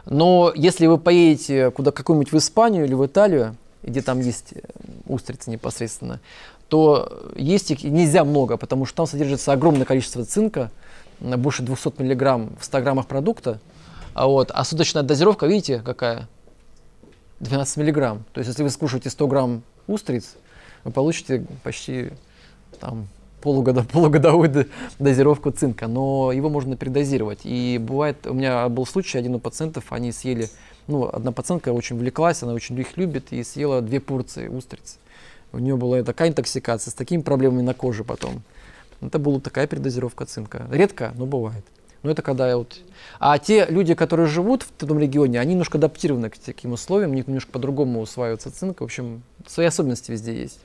Но если вы поедете куда какую-нибудь в Испанию или в Италию, где там есть э, устрицы непосредственно, то есть их нельзя много, потому что там содержится огромное количество цинка, больше 200 мг в 100 граммах продукта. А, вот, а суточная дозировка, видите, какая? 12 мг. То есть, если вы скушаете 100 грамм устриц, вы получите почти там, полугода, полугодовую дозировку цинка, но его можно передозировать. И бывает, у меня был случай, один у пациентов, они съели, ну, одна пациентка очень увлеклась, она очень их любит, и съела две порции устриц. У нее была такая интоксикация с такими проблемами на коже потом. Это была такая передозировка цинка. Редко, но бывает. Но это когда я вот... А те люди, которые живут в том регионе, они немножко адаптированы к таким условиям, у них немножко по-другому усваивается цинк. В общем, свои особенности везде есть.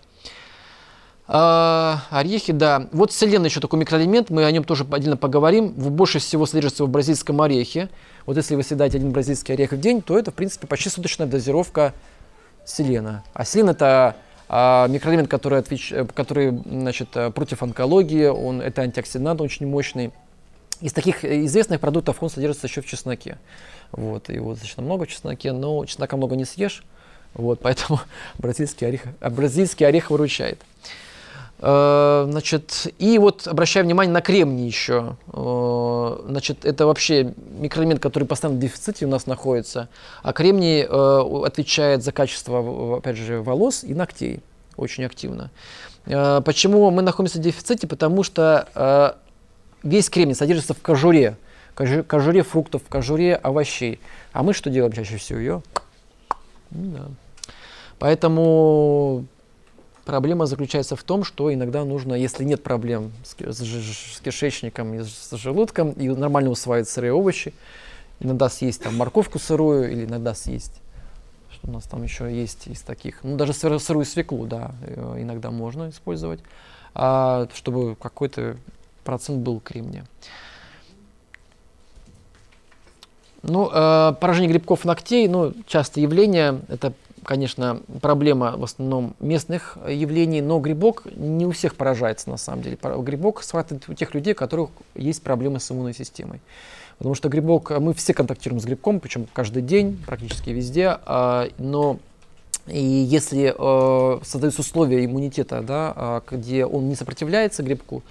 А, орехи, да. Вот селен еще такой микроэлемент, мы о нем тоже отдельно поговорим. Больше всего содержится в бразильском орехе. Вот если вы съедаете один бразильский орех в день, то это, в принципе, почти суточная дозировка селена. А селен это а, микроэлемент, который, отвеч... который значит, против онкологии, он, это антиоксидант очень мощный. Из таких известных продуктов он содержится еще в чесноке. Вот, его достаточно много в чесноке, но чеснока много не съешь. Вот, поэтому бразильский орех, бразильский орех выручает. Э, значит, и вот обращаю внимание на кремний еще. Э, значит, это вообще микроэлемент, который постоянно в дефиците у нас находится. А кремний э, отвечает за качество, опять же, волос и ногтей очень активно. Почему мы находимся в дефиците? Потому что весь кремний содержится в кожуре. Кожуре фруктов, кожуре овощей. А мы что делаем чаще всего? Ее да. Поэтому Проблема заключается в том, что иногда нужно, если нет проблем с, кишечником и с желудком, и нормально усваивать сырые овощи, иногда съесть там морковку сырую или иногда съесть что у нас там еще есть из таких, ну даже сыр, сырую свеклу, да, э, иногда можно использовать, а, чтобы какой-то процент был кремния. Ну, э, поражение грибков ногтей, ну, частое явление, это конечно, проблема в основном местных явлений, но грибок не у всех поражается на самом деле. Грибок схватывает у тех людей, у которых есть проблемы с иммунной системой. Потому что грибок, мы все контактируем с грибком, причем каждый день, практически везде, а, но и если э, создаются условия иммунитета, да, а, где он не сопротивляется грибку,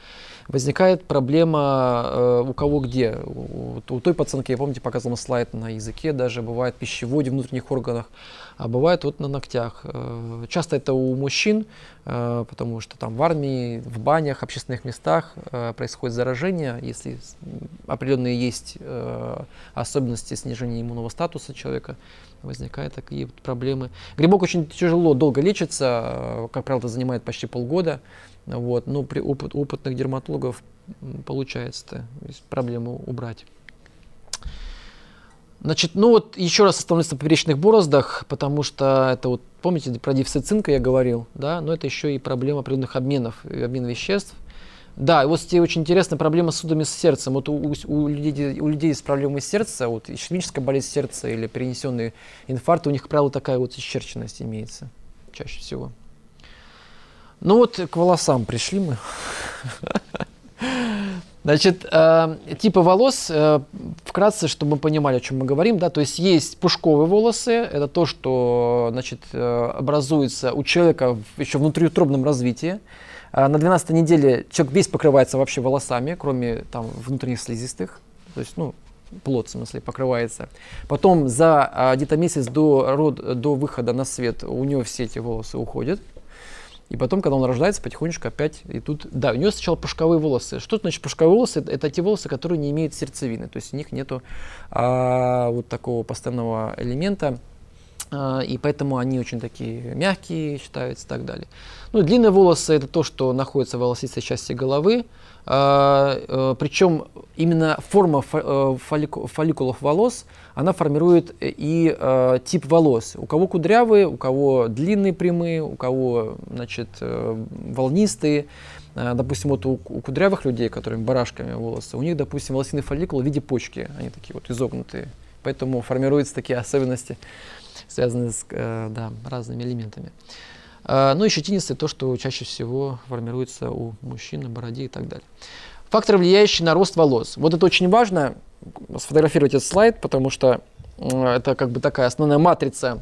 возникает проблема э, у кого где. У, у той пациентки, я помните, показывал слайд на языке, даже бывает в пищеводе, внутренних органах, а бывает вот на ногтях. Э, часто это у мужчин, э, потому что там в армии, в банях, общественных местах происходит заражение, если определенные есть особенности снижения иммунного статуса человека, возникают такие проблемы. Грибок очень тяжело, долго лечится, как правило, это занимает почти полгода. Вот, но при опыт, опытных дерматологов получается проблему убрать. Значит, ну вот еще раз остановлюсь на поперечных бороздах, потому что это вот, помните, про дефицит цинка я говорил, да, но это еще и проблема определенных обменов, обмен веществ. Да, и вот здесь очень интересная проблема с судами с сердцем. Вот у, у, людей, у людей с проблемой сердца, вот ишемическая болезнь сердца или перенесенный инфаркт, у них, как правило, такая вот исчерченность имеется чаще всего. Ну вот к волосам пришли мы. Значит, э, типы волос, э, вкратце, чтобы мы понимали, о чем мы говорим, да, то есть есть пушковые волосы, это то, что, значит, э, образуется у человека в, еще внутриутробном развитии. Э, на 12 неделе человек весь покрывается вообще волосами, кроме там внутренних слизистых, то есть, ну, плод, в смысле, покрывается. Потом за э, где-то месяц до, род, до выхода на свет у него все эти волосы уходят. И потом, когда он рождается, потихонечку опять и тут, да, у него сначала пушковые волосы. Что значит пушковые волосы? Это, это те волосы, которые не имеют сердцевины, то есть у них нету а, вот такого постоянного элемента, а, и поэтому они очень такие мягкие считаются и так далее. Ну, длинные волосы это то, что находится в волосистой части головы, причем именно форма э, фолликулов волос она формирует э, и э, тип волос. У кого кудрявые, у кого длинные прямые, у кого значит, э, волнистые. Э, допустим, вот у, кудрявых людей, которыми барашками волосы, у них, допустим, волосяные фолликулы в виде почки, они такие вот изогнутые. Поэтому формируются такие особенности, связанные с э, да, разными элементами. Э, ну и щетинистые, то, что чаще всего формируется у мужчин на бороде и так далее. Факторы, влияющие на рост волос. Вот это очень важно, сфотографировать этот слайд, потому что это как бы такая основная матрица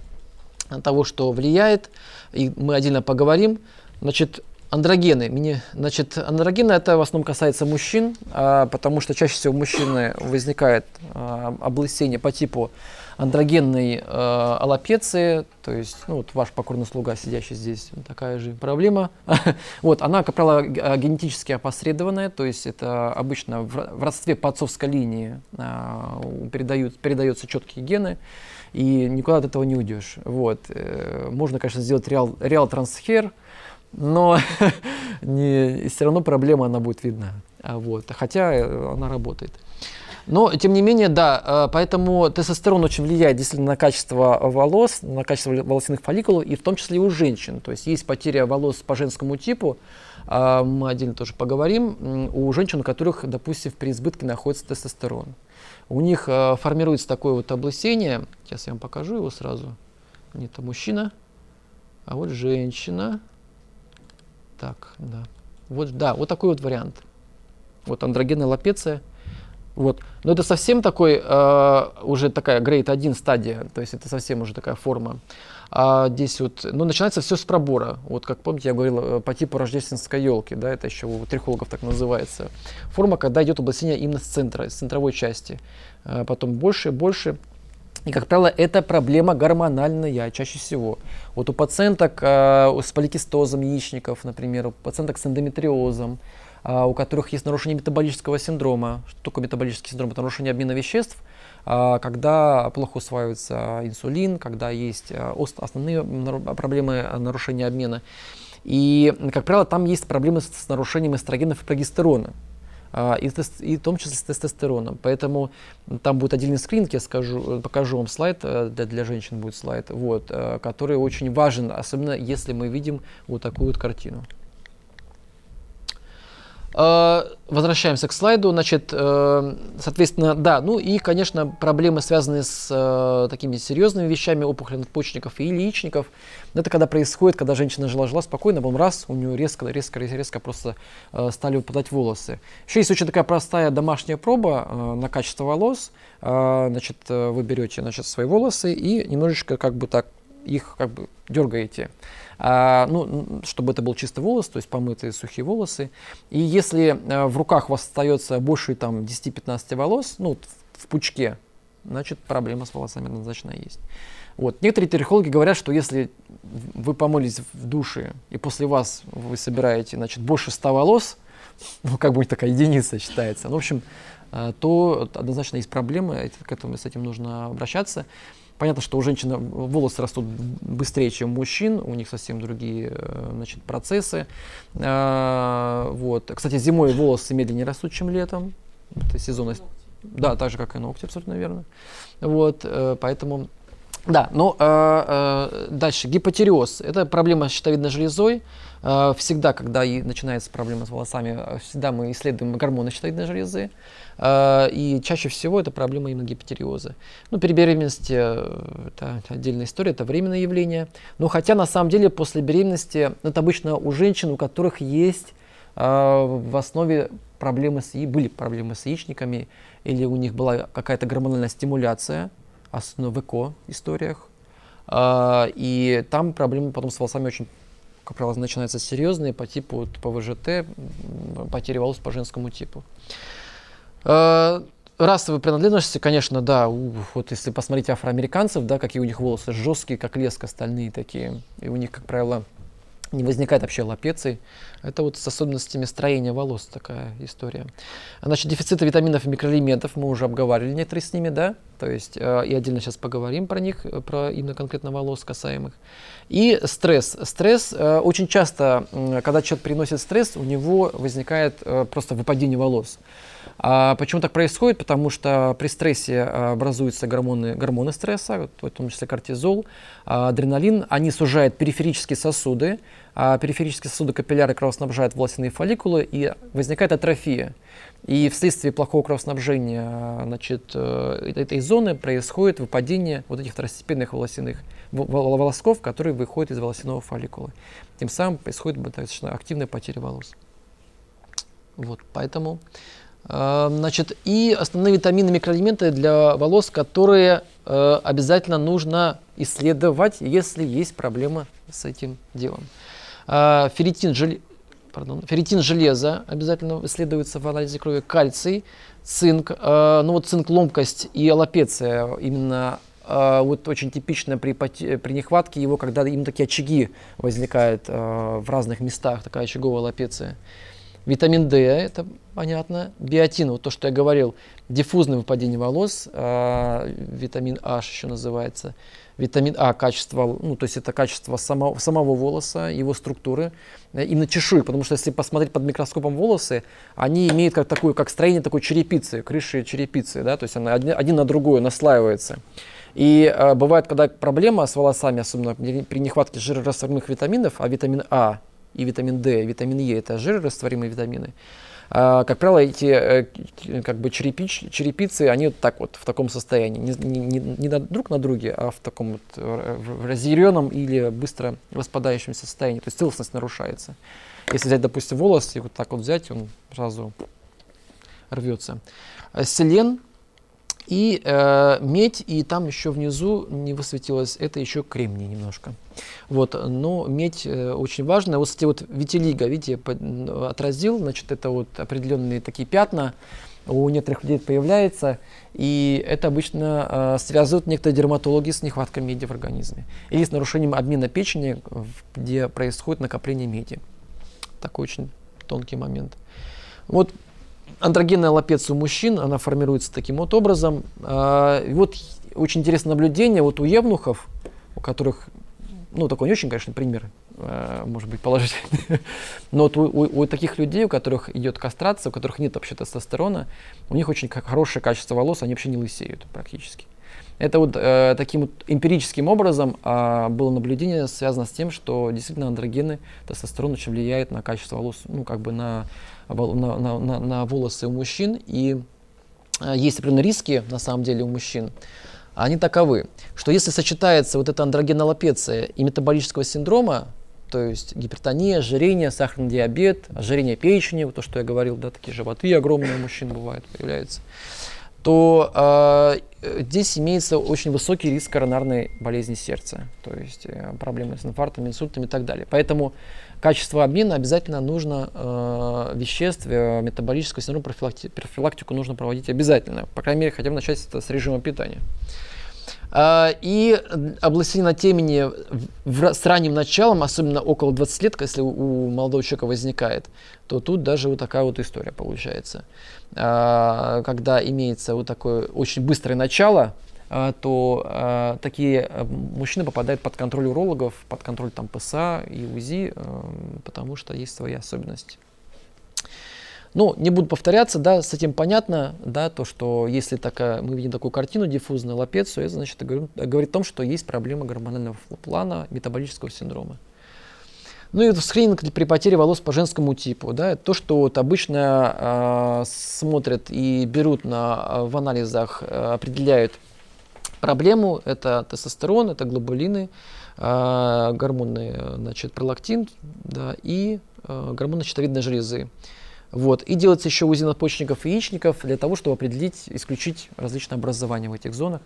того, что влияет, и мы отдельно поговорим. Значит, андрогены. Мне, значит, андрогены это в основном касается мужчин, а, потому что чаще всего у мужчины возникает а, облысение по типу андрогенной э, аллопеции, то есть, ну, вот ваш покорный слуга, сидящий здесь, такая же проблема. вот, она, как правило, э, генетически опосредованная, то есть это обычно в, в родстве по отцовской линии э, передают, передаются четкие гены, и никуда от этого не уйдешь. Вот. Э, можно, конечно, сделать реал, реал трансфер, но не, все равно проблема она будет видна. Вот. Хотя э, она работает. Но, тем не менее, да, поэтому тестостерон очень влияет действительно на качество волос, на качество волосяных фолликулов, и в том числе и у женщин. То есть есть потеря волос по женскому типу, мы отдельно тоже поговорим, у женщин, у которых, допустим, в преизбытке находится тестостерон. У них формируется такое вот облысение, сейчас я вам покажу его сразу, это мужчина, а вот женщина. Так, да. Вот, да, вот такой вот вариант. Вот андрогенная лапеция. Вот. Но это совсем такой, э, уже такая грейд 1 стадия, то есть это совсем уже такая форма. А здесь вот, ну, начинается все с пробора. Вот, как помните, я говорил э, по типу рождественской елки, да, это еще у трихологов так называется. Форма, когда идет облачение именно с центра, с центровой части. А потом больше, больше, и, как правило, это проблема гормональная чаще всего. Вот у пациенток э, с поликистозом яичников, например, у пациенток с эндометриозом, у которых есть нарушение метаболического синдрома. Что такое метаболический синдром? Это нарушение обмена веществ, э, когда плохо усваивается инсулин, когда есть э, основные проблемы нарушения обмена. И, как правило, там есть проблемы с нарушением эстрогенов и прогестерона. А, и, и в том числе с тестостероном. Поэтому там будет отдельный скрининг, я скажу, покажу вам слайд, э, для, для женщин будет слайд, вот, э, который очень важен, особенно если мы видим вот такую вот картину. Э, возвращаемся к слайду. Значит, э, соответственно, да, ну и, конечно, проблемы, связанные с э, такими серьезными вещами, опухоли надпочечников и яичников. Это когда происходит, когда женщина жила-жила спокойно, потом раз, у нее резко, резко, резко просто стали выпадать волосы. Еще есть очень такая простая домашняя проба на качество волос. Значит, вы берете значит, свои волосы и немножечко как бы так их как бы дергаете а, ну, чтобы это был чистый волос, то есть помытые сухие волосы. И если а, в руках у вас остается больше там, 10-15 волос, ну, в, в пучке, значит проблема с волосами однозначно есть. Вот. Некоторые терихологи говорят, что если вы помылись в душе, и после вас вы собираете значит, больше 100 волос, ну, как бы такая единица считается, ну, в общем, а, то однозначно есть проблемы, к этому, с этим нужно обращаться. Понятно, что у женщин волосы растут быстрее, чем у мужчин, у них совсем другие э, значит, процессы. А, вот. Кстати, зимой волосы медленнее растут, чем летом. Это сезонность. Да, так же, как и ногти, абсолютно верно. Вот, э, поэтому да, ну э, э, дальше гипотереоз. Это проблема с щитовидной железой. Э, всегда, когда и начинается проблема с волосами, всегда мы исследуем гормоны щитовидной железы. Э, и чаще всего это проблема именно гипотереоза. Ну, при беременности э, это отдельная история, это временное явление. Но хотя на самом деле после беременности это обычно у женщин, у которых есть э, в основе проблемы с, были проблемы с яичниками, или у них была какая-то гормональная стимуляция, особенно в ЭКО-историях. И там проблемы потом с волосами очень, как правило, начинаются серьезные по типу вот, ПВЖТ, потери волос по женскому типу. Э, расовые принадлежности, конечно, да, вот если посмотреть афроамериканцев, да, какие у них волосы жесткие, как леск, остальные такие, и у них, как правило, не возникает вообще лапеций. Это вот с особенностями строения волос такая история. Значит, дефициты витаминов и микроэлементов мы уже обговаривали некоторые с ними, да, то есть э, и отдельно сейчас поговорим про них, э, про именно конкретно волос касаемых. И стресс. Стресс э, очень часто, э, когда человек приносит стресс, у него возникает э, просто выпадение волос. А почему так происходит? Потому что при стрессе а, образуются гормоны, гормоны стресса, в том числе кортизол, а, адреналин. Они сужают периферические сосуды, а периферические сосуды капилляры кровоснабжают волосяные фолликулы, и возникает атрофия. И вследствие плохого кровоснабжения значит, э, этой зоны происходит выпадение вот этих второстепенных волосяных волосков, которые выходят из волосяного фолликула. Тем самым происходит достаточно активная потеря волос. Вот, поэтому значит, и основные витамины, микроэлементы для волос, которые э, обязательно нужно исследовать, если есть проблема с этим делом. Э, ферритин, жел... Пардон, ферритин железо обязательно исследуется в анализе крови, кальций, цинк, э, ну вот цинк ломкость и аллопеция именно Uh, вот очень типично при, при нехватке его, когда именно такие очаги возникают uh, в разных местах, такая очаговая лапеция. Витамин D, это понятно. Биотин, вот то, что я говорил, диффузное выпадение волос, э, витамин H еще называется. Витамин А, качество, ну, то есть это качество самого, самого волоса, его структуры э, и на чешуек, потому что если посмотреть под микроскопом волосы, они имеют как такую, как строение такой черепицы, крыши черепицы, да, то есть она один, один на другую наслаивается. И э, бывает, когда проблема с волосами, особенно при нехватке жирорастворимых витаминов, а витамин А и витамин D, витамин Е это жирорастворимые витамины, а, как правило, эти э, как бы черепич, черепицы, они вот так вот, в таком состоянии, не, не, не друг на друге, а в таком вот э, разъяренном или быстро распадающемся состоянии, то есть целостность нарушается. Если взять, допустим, волос и вот так вот взять, он сразу рвется. Селен и э, медь, и там еще внизу не высветилось, это еще кремний немножко. Вот, но медь э, очень важная. Вот, кстати, вот витилиго, видите, отразил, значит, это вот определенные такие пятна, у некоторых людей появляется, и это обычно э, связывают некоторые дерматологи с нехваткой меди в организме или с нарушением обмена печени, где происходит накопление меди. Такой очень тонкий момент. Вот андрогенная лапеция у мужчин, она формируется таким вот образом. А, и вот очень интересное наблюдение вот у евнухов, у которых, ну такой не очень, конечно, пример, а, может быть, положительный, но вот у, у, у таких людей, у которых идет кастрация, у которых нет вообще тестостерона, у них очень хорошее качество волос, они вообще не лысеют практически. Это вот э, таким вот эмпирическим образом э, было наблюдение связано с тем, что действительно андрогены, тестостерон очень влияет на качество волос, ну как бы на на, на, на, на волосы у мужчин. И э, есть определенные риски, на самом деле, у мужчин. Они таковы, что если сочетается вот эта андрогенолопеция и метаболического синдрома, то есть гипертония, ожирение, сахарный диабет, ожирение печени, вот то, что я говорил, да, такие животы огромные у мужчин бывают, появляются, то э, здесь имеется очень высокий риск коронарной болезни сердца, то есть э, проблемы с инфарктом, инсультом и так далее. Поэтому качество обмена обязательно нужно э, веществ, э, метаболического профилакти, профилактику нужно проводить обязательно. По крайней мере, хотя бы начать это с режима питания. Э, и облысение темени в, с ранним началом, особенно около 20 лет, если у, молодого человека возникает, то тут даже вот такая вот история получается. Э, когда имеется вот такое очень быстрое начало, а, то а, такие а, мужчины попадают под контроль урологов, под контроль там ПСА и УЗИ, потому что есть свои особенности. Ну, не буду повторяться, да, с этим понятно, да, то, что если такая, мы видим такую картину, диффузную лапецию, это значит, говорит, говорит о том, что есть проблема гормонального плана, метаболического синдрома. Ну и скрининг при потере волос по женскому типу, да, то, что вот обычно э, смотрят и берут на, в анализах, э, определяют проблему. Это тестостерон, это глобулины, э, гормоны, значит, пролактин да, и э, гормоны щитовидной железы. Вот. И делается еще УЗИ надпочечников и яичников для того, чтобы определить, исключить различные образования в этих зонах.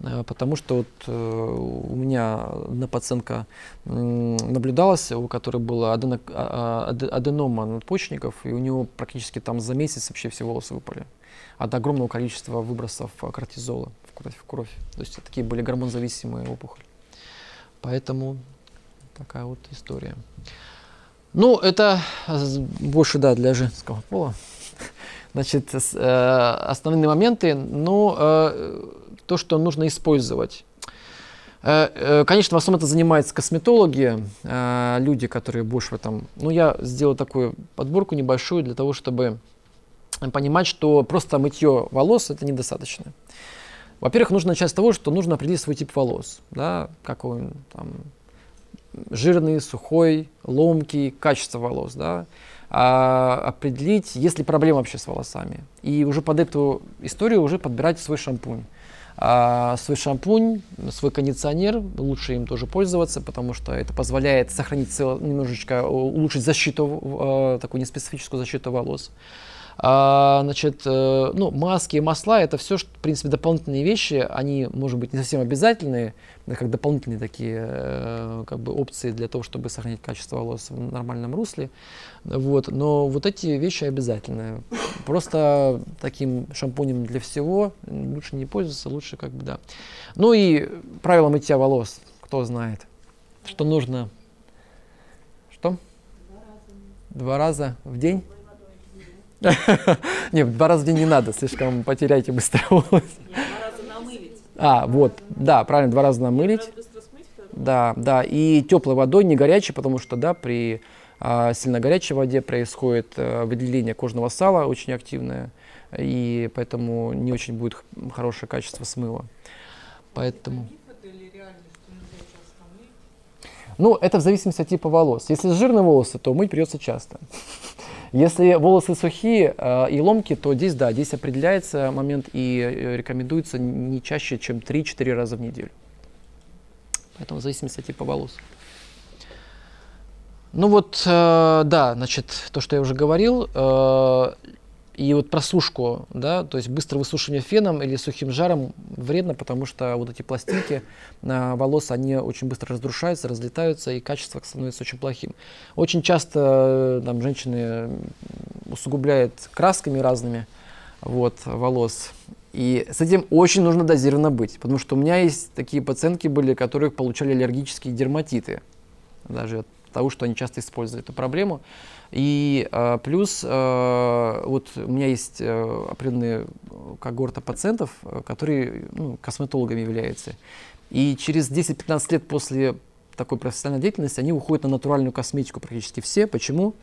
Э, потому что вот, э, у меня одна пациентка э, наблюдалась, у которой была а, а, аденома надпочечников, и у него практически там за месяц вообще все волосы выпали от огромного количества выбросов кортизола кровь, в кровь. То есть такие были гормонзависимые опухоли. Поэтому такая вот история. Ну, это больше, да, для женского пола. Значит, э, основные моменты, ну, э, то, что нужно использовать. Э, конечно, в основном это занимаются косметологи, люди, которые больше в этом... Ну, я сделал такую подборку небольшую для того, чтобы понимать, что просто мытье волос это недостаточно. Во-первых, нужно начать с того, что нужно определить свой тип волос. Да, какой он там, жирный, сухой, ломкий, качество волос. Да, а определить, есть ли проблема вообще с волосами. И уже под эту историю уже подбирать свой шампунь. А свой шампунь, свой кондиционер, лучше им тоже пользоваться, потому что это позволяет сохранить немножечко, улучшить защиту, э, такую неспецифическую защиту волос. А, значит, э, ну, маски, масла, это все, в принципе, дополнительные вещи, они, может быть, не совсем обязательные, как дополнительные такие э, как бы опции для того, чтобы сохранить качество волос в нормальном русле. Вот. Но вот эти вещи обязательные. Просто таким шампунем для всего лучше не пользоваться, лучше как бы, да. Ну и правила мытья волос, кто знает, что нужно. Что? Два раза в день? Нет, два раза в день не надо, слишком потеряете быстро волосы. А, вот, да, правильно, два раза намылить. Раз смыть. Да, да, и теплой водой, не горячей, потому что, да, при а, сильно горячей воде происходит а, выделение кожного сала очень активное, и поэтому не очень будет хорошее качество смыва. Поэтому... Ну, это в зависимости от типа волос. Если жирные волосы, то мыть придется часто. Если волосы сухие э, и ломкие, то здесь, да, здесь определяется момент и э, рекомендуется не чаще, чем 3-4 раза в неделю. Поэтому в зависимости от типа волос. Ну вот, э, да, значит, то, что я уже говорил, и вот просушку, да, то есть быстрое высушивание феном или сухим жаром вредно, потому что вот эти пластинки на волос, они очень быстро разрушаются, разлетаются, и качество становится очень плохим. Очень часто э, там, женщины усугубляют красками разными вот, волос. И с этим очень нужно дозированно быть, потому что у меня есть такие пациентки были, которые получали аллергические дерматиты, даже от того, что они часто используют эту проблему. И э, плюс э, вот у меня есть э, определенная когорта пациентов, э, которые ну, косметологами являются. И через 10-15 лет после такой профессиональной деятельности они уходят на натуральную косметику практически все. Почему?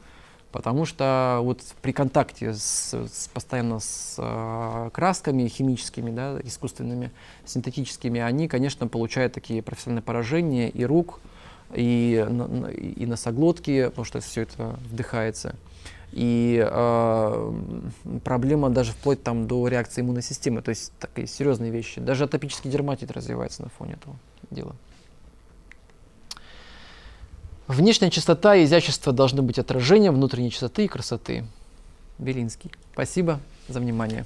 Потому что вот при контакте с, с- постоянно с э, красками химическими, да, искусственными, синтетическими, они, конечно, получают такие профессиональные поражения и рук, и, и носоглотки, потому что все это вдыхается. И э, проблема даже вплоть там до реакции иммунной системы, то есть такие серьезные вещи. Даже атопический дерматит развивается на фоне этого дела. Внешняя чистота и изящество должны быть отражением внутренней чистоты и красоты. Белинский. Спасибо за внимание.